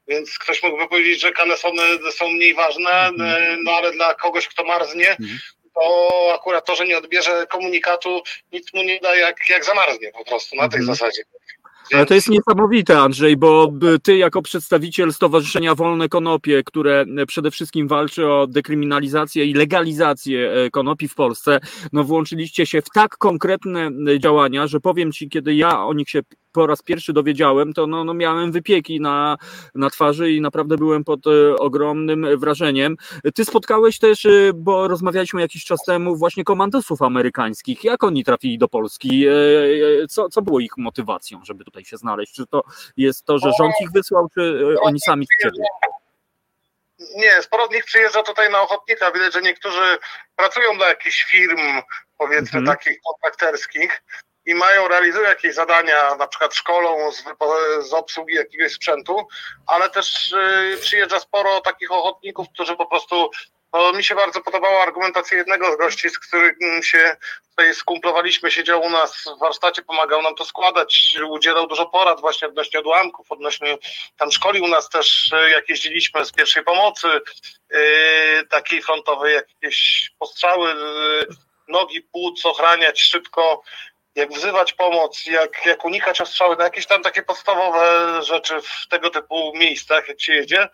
więc ktoś mógłby powiedzieć, że kalesony są mniej ważne, y, no ale dla kogoś, kto marznie, to akurat to, że nie odbierze komunikatu, nic mu nie da, jak, jak zamarznie po prostu na tej Mhm. zasadzie. Ale to jest niesamowite, Andrzej, bo ty jako przedstawiciel Stowarzyszenia Wolne Konopie, które e, przede wszystkim walczy o dekryminalizację i legalizację e, konopi w Polsce, no włączyliście się w tak konkretne e, działania, że powiem ci, kiedy ja o nich się po raz pierwszy dowiedziałem, to no, no miałem wypieki na, na twarzy i naprawdę byłem pod e, ogromnym wrażeniem. Ty spotkałeś też, e, bo rozmawialiśmy jakiś czas temu, właśnie komandosów amerykańskich. Jak oni trafili do Polski? E, Co, co było ich motywacją, żeby tutaj się znaleźć? Czy to jest to, że rząd ich wysłał, czy oni sami chcieli? Nie, sporo z nich przyjeżdża tutaj na ochotnika. Widać, że niektórzy pracują dla jakichś firm, powiedzmy Mhm. takich kontrakterskich i mają, realizują jakieś zadania, na przykład szkolą z, z obsługi jakiegoś sprzętu, ale też y, przyjeżdża sporo takich ochotników, którzy po prostu no, mi się bardzo podobała argumentacja jednego z gości, z którym się tutaj skumplowaliśmy, siedział u nas w warsztacie, pomagał nam to składać, udzielał dużo porad właśnie odnośnie odłamków, odnośnie tam szkolił nas też, y, jak jeździliśmy z pierwszej pomocy, yy, takiej frontowej, jakieś postrzały, yy, nogi, płuc, ochraniać szybko. Jak wzywać pomoc, jak, jak unikać ostrzały, no jakieś tam takie podstawowe rzeczy w tego typu miejscach, jak się jedzie.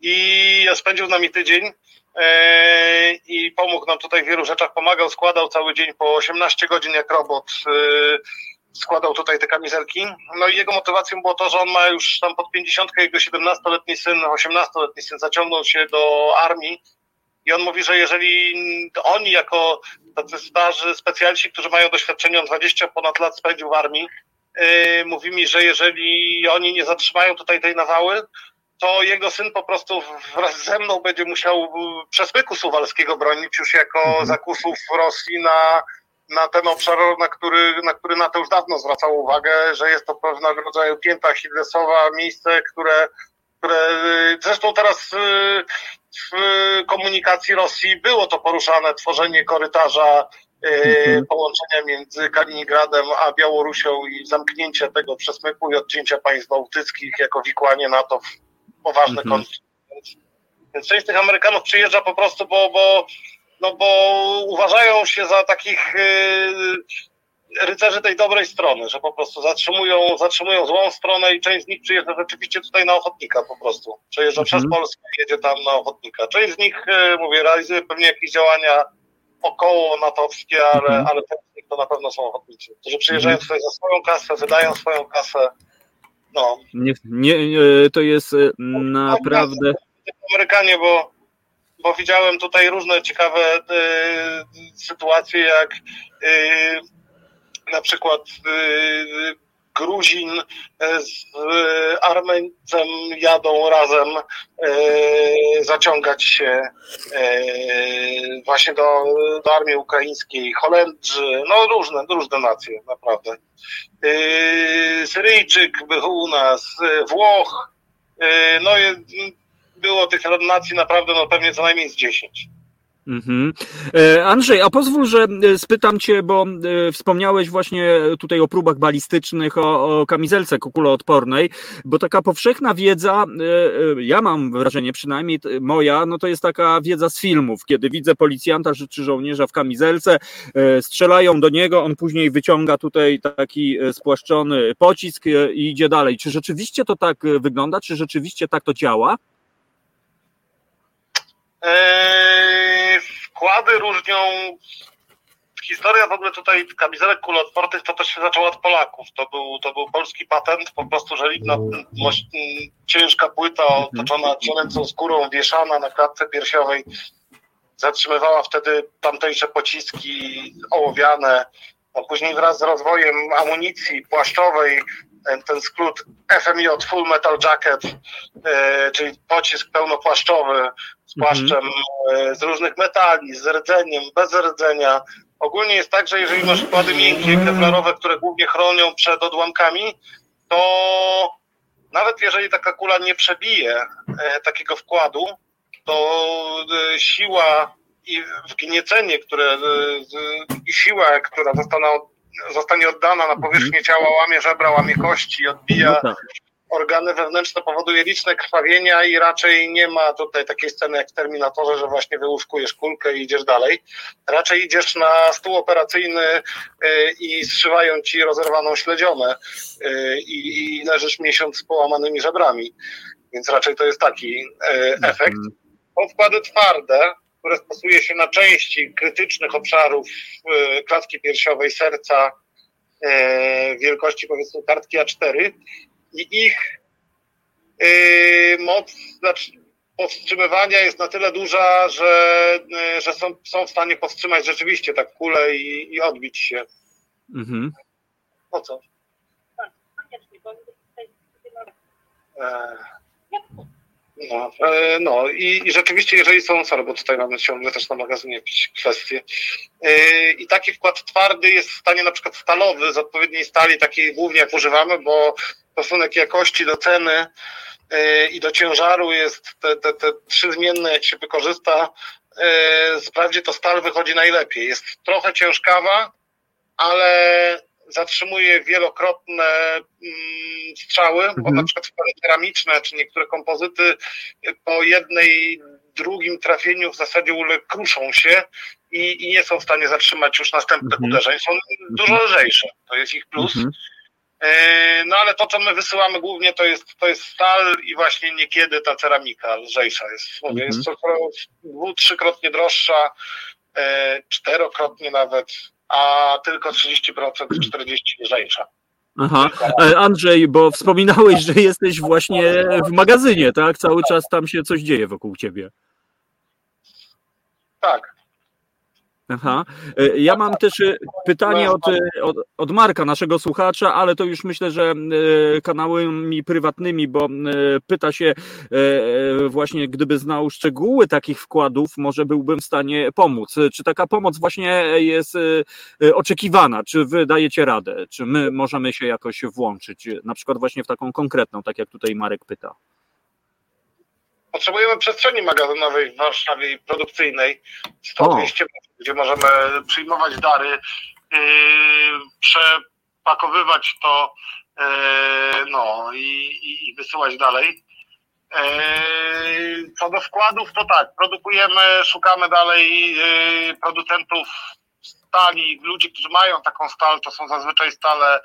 I spędził z nami tydzień e, i pomógł nam tutaj w wielu rzeczach, pomagał, składał cały dzień po 18 godzin jak robot, e, składał tutaj te kamizelki. No i jego motywacją było to, że on ma już tam pod 50, jego 17-letni syn, 18-letni syn zaciągnął się do armii i on mówi, że jeżeli oni jako tacy starzy specjaliści, którzy mają doświadczenie, on 20 ponad lat spędził w armii, yy, mówi mi, że jeżeli oni nie zatrzymają tutaj tej nawały, to jego syn po prostu wraz ze mną będzie musiał przesmyku suwalskiego bronić już jako mhm. zakusów Rosji na, na ten obszar, na który, na który NATO już dawno zwracał uwagę, że jest to pewnego rodzaju pięta Hidlesowa, miejsce, które, które zresztą teraz y, w komunikacji Rosji było to poruszane, tworzenie korytarza y, mhm. połączenia między Kaliningradem a Białorusią i zamknięcie tego przesmyku i odcięcia państw bałtyckich jako wikłanie NATO w poważny mhm. konflikt. Więc, więc część tych Amerykanów przyjeżdża po prostu, bo, bo, no bo uważają się za takich yy, rycerzy tej dobrej strony, że po prostu zatrzymują, zatrzymują złą stronę i część z nich przyjeżdża rzeczywiście tutaj na ochotnika po prostu. Przejeżdża mhm. przez Polskę i jedzie tam na ochotnika. Część z nich, yy, mówię, realizuje pewnie jakieś działania około natowskie, ale, mhm. ale część z nich to na pewno są ochotnicy, którzy przyjeżdżają mhm. tutaj za swoją kasę, wydają swoją kasę no. Nie, nie, to jest e, naprawdę. Amerykanie, bo, bo widziałem tutaj różne ciekawe y, sytuacje, jak y, na przykład y, Gruzin z Armeńcem jadą razem zaciągać się właśnie do, do armii ukraińskiej, Holendrzy, no różne, różne nacje, naprawdę. Syryjczyk był u nas, Włoch, no było tych nacji naprawdę no pewnie co najmniej z 10. Mhm. E, Andrzej, a pozwól, że e, spytam Cię, bo e, wspomniałeś właśnie tutaj o próbach balistycznych, o, o kamizelce kukuloodpornej, bo taka powszechna wiedza, ja mam wrażenie, przynajmniej moja, no to jest taka wiedza z filmów, kiedy widzę policjanta czy żołnierza w kamizelce, strzelają do niego, on później wyciąga tutaj taki spłaszczony pocisk i idzie dalej. Czy rzeczywiście to tak wygląda? Czy rzeczywiście tak to działa? Eee, wkłady różnią. Historia w ogóle tutaj kamizelek kuloodpornych to też się zaczęła od Polaków. To był, to był polski patent, po prostu żelibna ciężka płyta otoczona cielęcą skórą, wieszana na klatce piersiowej. Zatrzymywała wtedy tamtejsze pociski ołowiane. A później wraz z rozwojem amunicji płaszczowej ten skrót FMJ, Full Metal Jacket, e, czyli pocisk pełnopłaszczowy z mhm. płaszczem mm-hmm. z różnych metali, z rdzeniem, bez rdzenia. Ogólnie jest tak, że jeżeli masz wkłady miękkie, kevlarowe, które głównie chronią przed odłamkami, to nawet jeżeli taka kula nie przebije e, takiego wkładu, to siła i wgniecenie, które i siła, która zostanie zostanie oddana na powierzchnię ciała, łamie żebra, łamie kości, odbija no tak. organy wewnętrzne, powoduje liczne krwawienia i raczej nie ma tutaj takiej sceny jak w Terminatorze, że właśnie wyłuskujesz kulkę i idziesz dalej. Raczej idziesz na stół operacyjny y, i zszywają ci rozerwaną śledzionę y, i, leżysz miesiąc z połamanymi żebrami. Więc raczej to jest taki y, efekt. Podkłady twarde, które stosuje się na części krytycznych obszarów e, klatki piersiowej, serca, e, wielkości powiedzmy kartki A4 i ich e, moc znaczy powstrzymywania jest na tyle duża, że, że są, są w stanie powstrzymać rzeczywiście tak kulę i, i odbić się. Mhm. Po co? Tak, koniecznie, bo tutaj... No, e, no i, i, rzeczywiście, jeżeli są, sorry, bo tutaj mamy ciągle też na magazynie jakieś kwestie, yy, i taki wkład twardy jest w stanie na przykład stalowy z odpowiedniej stali, takiej głównie jak używamy, bo stosunek jakości do ceny yy, i do ciężaru jest te, te, te trzy zmienne, jak się wykorzysta, wprawdzie to stal wychodzi najlepiej. Jest trochę ciężkawa, ale zatrzymuje wielokrotne mm, strzały, mhm. bo na przykład ceramiczne czy niektóre kompozyty po jednej, drugim trafieniu w zasadzie ule kruszą się i, i nie są w stanie zatrzymać już następnych Mhm. uderzeń. Są dużo lżejsze, to jest ich plus. Mhm. E, No ale to, co my wysyłamy głównie, to jest, to jest stal i właśnie niekiedy ta ceramika lżejsza jest. Mówię, jest to dwu, trzykrotnie droższa, e, czterokrotnie nawet, a tylko 30%, 40% lżejsza. Aha. E, Andrzej, bo wspominałeś, że jesteś właśnie w magazynie, tak? Cały czas tam się coś dzieje wokół ciebie. Tak. Aha. E, Ja mam też e, pytanie od, e, od, od Marka, naszego słuchacza, ale to już myślę, że kanałami prywatnymi, bo pyta się właśnie, gdyby znał szczegóły takich wkładów, może byłbym w stanie pomóc. Czy taka pomoc właśnie jest oczekiwana? Czy wy dajecie radę? Czy my możemy się jakoś włączyć? Na przykład właśnie w taką konkretną, tak jak tutaj Marek pyta. Potrzebujemy przestrzeni magazynowej w Warszawie i produkcyjnej 100-200 metrów, gdzie możemy przyjmować dary, yy, przepakowywać to yy, no, i, i, i wysyłać dalej. Yy, Co do wkładów, to tak, produkujemy, szukamy dalej yy, producentów stali, ludzi, którzy mają taką stal, to są zazwyczaj stale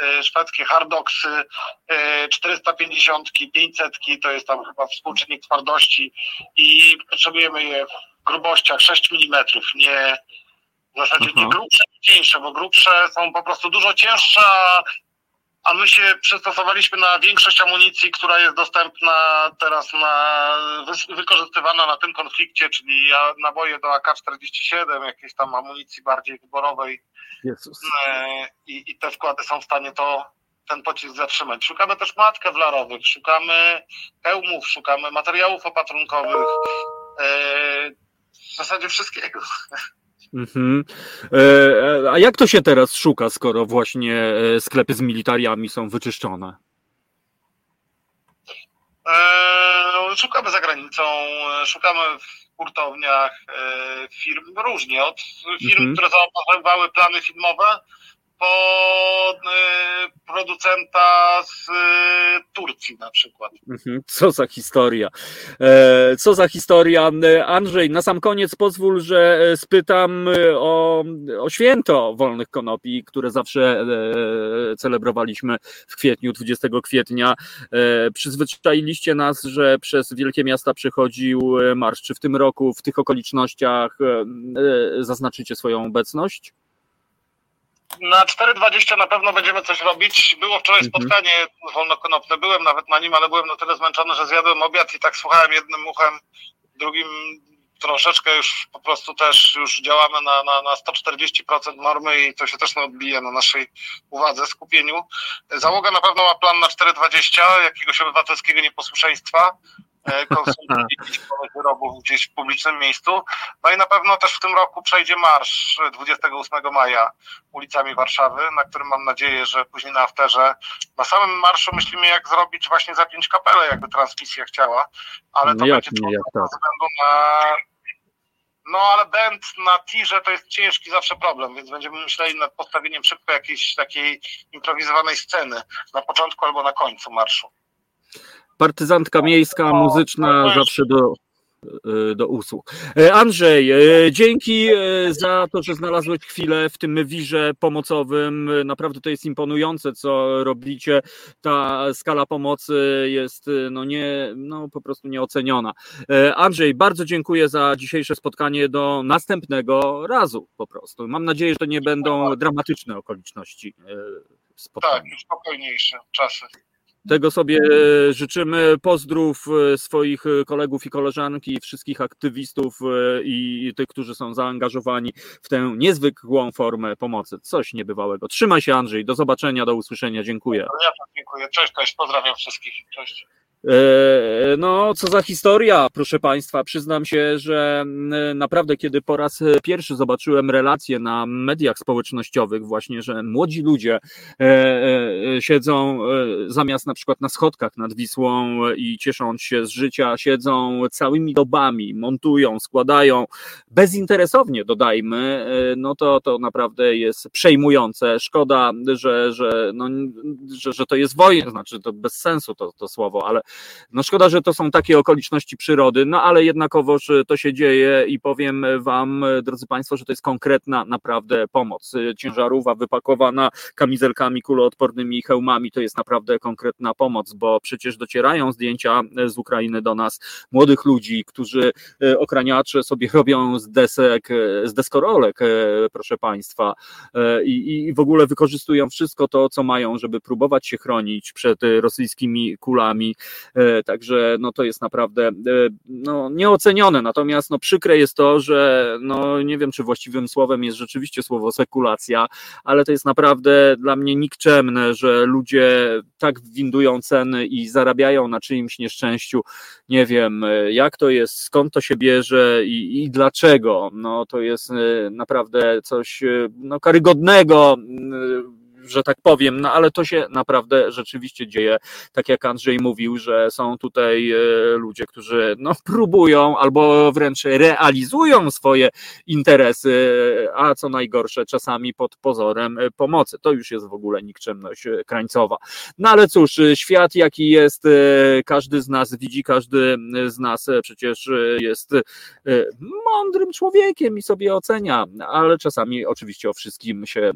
yy, szwedzkie hardoksy, yy, 450, 500, to jest tam chyba współczynnik twardości i potrzebujemy je w grubościach 6 mm, nie w zasadzie nie Aha. grubsze, nie cieńsze, bo grubsze są po prostu dużo cięższe, a- a my się przystosowaliśmy na większość amunicji, która jest dostępna teraz na, wy- wykorzystywana na tym konflikcie, czyli naboje do AK-47, jakiejś tam amunicji bardziej wyborowej e, i, i te wkłady są w stanie to ten pocisk zatrzymać. Szukamy też mat kewlarowych, szukamy hełmów, szukamy materiałów opatrunkowych, e, w zasadzie wszystkiego. Mhm. E, A jak to się teraz szuka, skoro właśnie e, sklepy z militariami są wyczyszczone? E, Szukamy za granicą, e, szukamy w hurtowniach e, firm różnie, od firm, Mhm. które zaoferowały plany filmowe, po e, producenta z e, Turcji na przykład. Mhm. Co za historia. E, Co za historia. Andrzej, na sam koniec pozwól, że e, spytam e, o, o święto wolnych konopi, które zawsze celebrowaliśmy w kwietniu, 20 kwietnia. Przyzwyczailiście nas, że przez wielkie miasta przychodził marsz. Czy w tym roku, w tych okolicznościach zaznaczycie swoją obecność? Na 4.20 na pewno będziemy coś robić. Było wczoraj Mhm. spotkanie wolnokonopne. Byłem nawet na nim, ale byłem na tyle zmęczony, że zjadłem obiad i tak słuchałem jednym uchem, drugim troszeczkę już po prostu też już działamy na, na, na 140% normy i to się też odbije na naszej uwadze, skupieniu. Załoga na pewno ma plan na 4.20, jakiegoś obywatelskiego nieposłuszeństwa, konsumpcji jakichś wyrobów gdzieś w publicznym miejscu. No i na pewno też w tym roku przejdzie marsz 28 maja ulicami Warszawy, na którym mam nadzieję, że później na afterze, na samym marszu myślimy jak zrobić właśnie zapiąć kapelę, jakby transmisja chciała, ale to No będzie trudne jak tak. ze względu na no ale band na tirze to jest ciężki zawsze problem, więc będziemy myśleli nad postawieniem szybko jakiejś takiej improwizowanej sceny na początku albo na końcu marszu. Partyzantka miejska, muzyczna, no, zawsze do, e, do usług. E, Andrzej, e, dzięki za to, że znalazłeś chwilę w tym wirze pomocowym. Naprawdę to jest imponujące, co robicie. Ta skala pomocy jest no nie, no po prostu nieoceniona. Andrzej, bardzo dziękuję za dzisiejsze spotkanie. Do następnego razu po prostu. Mam nadzieję, że to nie będą dramatyczne okoliczności spotkania. Tak, już spokojniejsze czasy. Tego sobie życzymy. Pozdrów e, swoich kolegów i koleżanki, wszystkich aktywistów e, i tych, którzy są zaangażowani w tę niezwykłą formę pomocy. Coś niebywałego. Trzymaj się, Andrzej. Do zobaczenia, do usłyszenia. Dziękuję. Ja dziękuję. Cześć, cześć. Pozdrawiam wszystkich. Cześć. E, No, co za historia, proszę Państwa. Przyznam się, że mm, naprawdę, kiedy po raz pierwszy zobaczyłem relacje na mediach społecznościowych, właśnie, że młodzi ludzie e, e, siedzą zamiast na przykład na schodkach nad Wisłą i ciesząc się z życia, siedzą całymi dobami, montują, składają bezinteresownie, dodajmy, no to, to naprawdę jest przejmujące. Szkoda, że, że, no, że, że to jest wojna, znaczy to bez sensu to, to słowo, ale No szkoda, że to są takie okoliczności przyrody, no ale jednakowoż to się dzieje i powiem Wam, drodzy Państwo, że to jest konkretna naprawdę pomoc. Ciężarówka wypakowana kamizelkami kuloodpornymi, hełmami, to jest naprawdę konkretna pomoc, bo przecież docierają zdjęcia z Ukrainy do nas młodych ludzi, którzy okraniacze sobie robią z desek, z deskorolek, proszę Państwa, i, i w ogóle wykorzystują wszystko to, co mają, żeby próbować się chronić przed rosyjskimi kulami. Także no to jest naprawdę no, nieocenione. Natomiast no, przykre jest to, że no, nie wiem, czy właściwym słowem jest rzeczywiście słowo sekulacja, ale to jest naprawdę dla mnie nikczemne, że ludzie tak windują ceny i zarabiają na czyimś nieszczęściu. Nie wiem, jak to jest, skąd to się bierze i, i dlaczego. No, to jest naprawdę coś no, karygodnego że tak powiem, no ale to się naprawdę rzeczywiście dzieje. Tak jak Andrzej mówił, że są tutaj e, ludzie, którzy no, próbują albo wręcz realizują swoje interesy, a co najgorsze, czasami pod pozorem pomocy. To już jest w ogóle nikczemność krańcowa. No ale cóż, świat jaki jest, e, każdy z nas widzi, każdy z nas przecież jest e, mądrym człowiekiem i sobie ocenia, ale czasami oczywiście o wszystkim się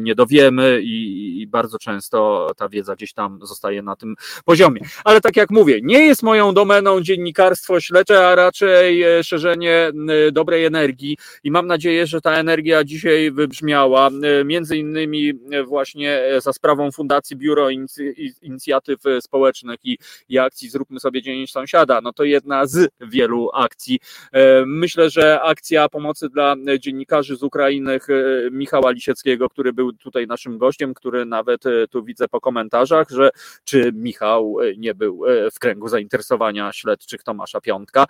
nie dowiemy i, i, bardzo często ta wiedza gdzieś tam zostaje na tym poziomie. Ale tak jak mówię, nie jest moją domeną dziennikarstwo śledcze, a raczej e, szerzenie dobrej energii i mam nadzieję, że ta energia dzisiaj wybrzmiała, e, między innymi e, właśnie za sprawą Fundacji Biuro Inicjatyw Społecznych i, i akcji Zróbmy sobie Dzień Sąsiada. No to jedna z wielu akcji. Myślę, że akcja pomocy dla dziennikarzy z Ukrainy Michała Lisieckiego, który był tutaj naszym gościem, gościem, który nawet e, tu widzę po komentarzach, że czy Michał e, nie był e, w kręgu zainteresowania śledczych Tomasza Piątka.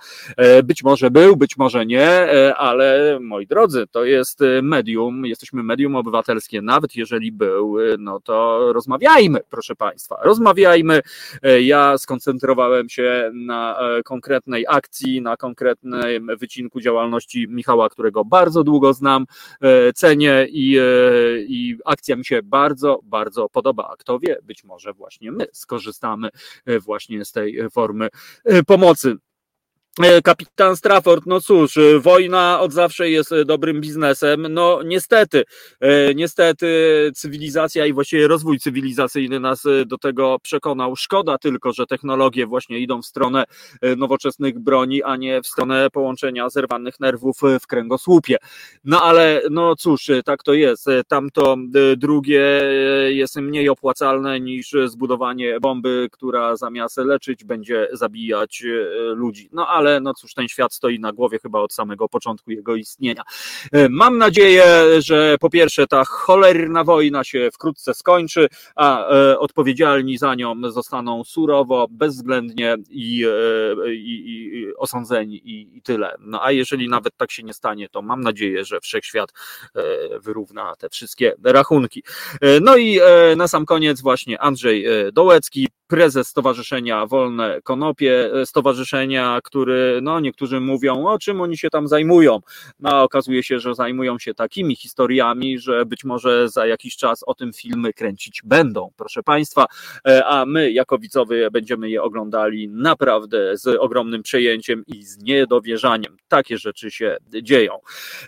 Być może był, być może nie, ale moi drodzy, to jest medium, jesteśmy medium obywatelskie, nawet jeżeli był, no to rozmawiajmy, proszę Państwa, rozmawiajmy. Ja skoncentrowałem się na konkretnej akcji, na konkretnym wycinku działalności Michała, którego bardzo długo znam, cenię i, i akcja mi się bardzo bardzo, bardzo podoba. A kto wie, być może właśnie my skorzystamy e, właśnie z tej formy e, pomocy. E, kapitan Strafford, no cóż, e, wojna od zawsze jest e, dobrym biznesem. No niestety, niestety cywilizacja i właściwie rozwój cywilizacyjny nas do tego przekonał. Szkoda tylko, że technologie właśnie idą w stronę nowoczesnych broni, a nie w stronę połączenia zerwanych nerwów w kręgosłupie. No ale no cóż, tak to jest. Tamto drugie jest mniej opłacalne niż zbudowanie bomby, która zamiast leczyć będzie zabijać ludzi. No ale ale no cóż, ten świat stoi na głowie chyba od samego początku jego istnienia. E, mam nadzieję, że po pierwsze ta cholerna wojna się wkrótce skończy, a e, odpowiedzialni za nią zostaną surowo, bezwzględnie i, e, i, i osądzeni i, i tyle. No a jeżeli nawet tak się nie stanie, to mam nadzieję, że wszechświat wyrówna te wszystkie rachunki. No i na sam koniec właśnie Andrzej Dołecki, prezes Stowarzyszenia Wolne Konopie, stowarzyszenia, który no niektórzy mówią, o czym oni się tam zajmują. No okazuje się, że zajmują się takimi historiami, że być może za jakiś czas o tym filmy kręcić będą, proszę Państwa, e, a my jako widzowie będziemy je oglądali naprawdę z ogromnym przejęciem i z niedowierzaniem. Takie rzeczy się dzieją.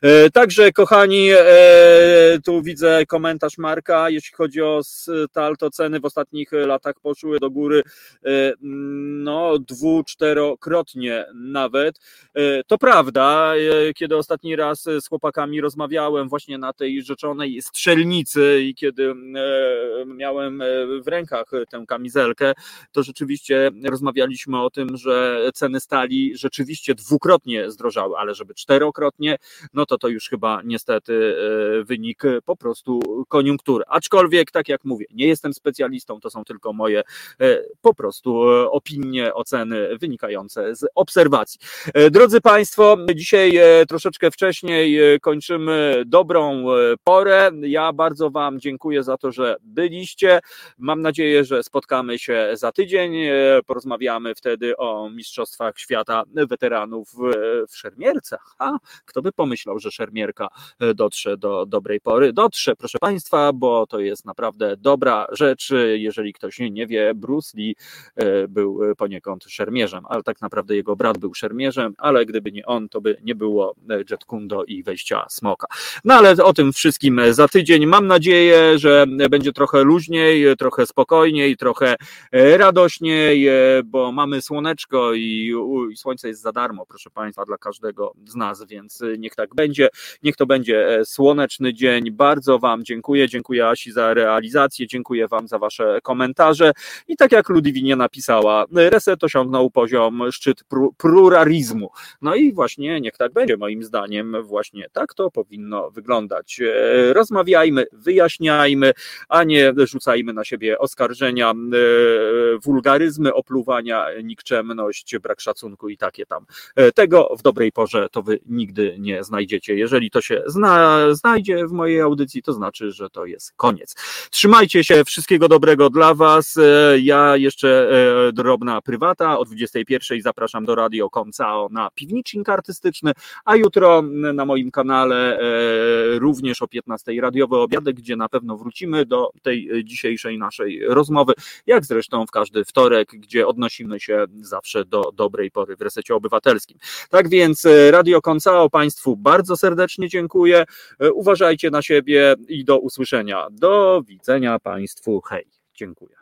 E, także kochani, e, tu widzę komentarz Marka, jeśli chodzi o stal, to ceny w ostatnich latach poszły do góry no dwu, czterokrotnie nawet. E, to prawda, e, kiedy ostatni raz z chłopakami rozmawiałem właśnie na tej rzeczonej strzelnicy i kiedy e, miałem w rękach tę kamizelkę, to rzeczywiście rozmawialiśmy o tym, że ceny stali rzeczywiście dwukrotnie zdrożały, ale żeby czterokrotnie, no to to już chyba niestety wynik po prostu koniunktury. Aczkolwiek, tak jak mówię, nie jestem specjalistą, to są tylko moje po prostu opinie, oceny wynikające z obserwacji obserwacji. Drodzy Państwo, dzisiaj troszeczkę wcześniej kończymy dobrą porę. Ja bardzo Wam dziękuję za to, że byliście. Mam nadzieję, że spotkamy się za tydzień. Porozmawiamy wtedy o Mistrzostwach Świata Weteranów w Szermiercach. A kto by pomyślał, że Szermierka dotrze do dobrej pory? Dotrze, proszę Państwa, bo to jest naprawdę dobra rzecz. Jeżeli ktoś nie wie, Bruce Lee e, był poniekąd szermierzem, ale tak naprawdę jego brat był szermierzem, ale gdyby nie on, to by nie było Jet Kundo i wejścia smoka. No ale o tym wszystkim za tydzień. Mam nadzieję, że będzie trochę luźniej, trochę spokojniej, trochę radośniej, bo mamy słoneczko i, i słońce jest za darmo, proszę Państwa, dla każdego z nas, więc niech tak będzie. Niech to będzie słoneczny dzień. Bardzo Wam dziękuję. Dziękuję Asi za realizację, dziękuję Wam za Wasze komentarze. I tak jak Ludwinie napisała, reset osiągnął poziom szczyt pluralizmu. No i właśnie niech tak będzie, moim zdaniem, właśnie tak to powinno wyglądać. E, rozmawiajmy, wyjaśniajmy, a nie rzucajmy na siebie oskarżenia, e, wulgaryzmy, opluwania, nikczemność, brak szacunku i takie tam. E, tego w dobrej porze to wy nigdy nie znajdziecie. Jeżeli to się zna, znajdzie w mojej audycji, to znaczy, że to jest koniec. Trzymajcie się, wszystkiego dobrego dla Was. Ja jeszcze drobna prywata. O 21 zapraszam do Radio Komcao na piwnicznik artystyczny, a jutro na moim kanale również o 15 radiowy obiadek, gdzie na pewno wrócimy do tej dzisiejszej naszej rozmowy, jak zresztą w każdy wtorek, gdzie odnosimy się zawsze do dobrej pory w resecie obywatelskim. Tak więc Radio Komcao Państwu bardzo serdecznie dziękuję. Uważajcie na siebie i do usłyszenia. Do widzenia Państwu. Hej. Dziękuję.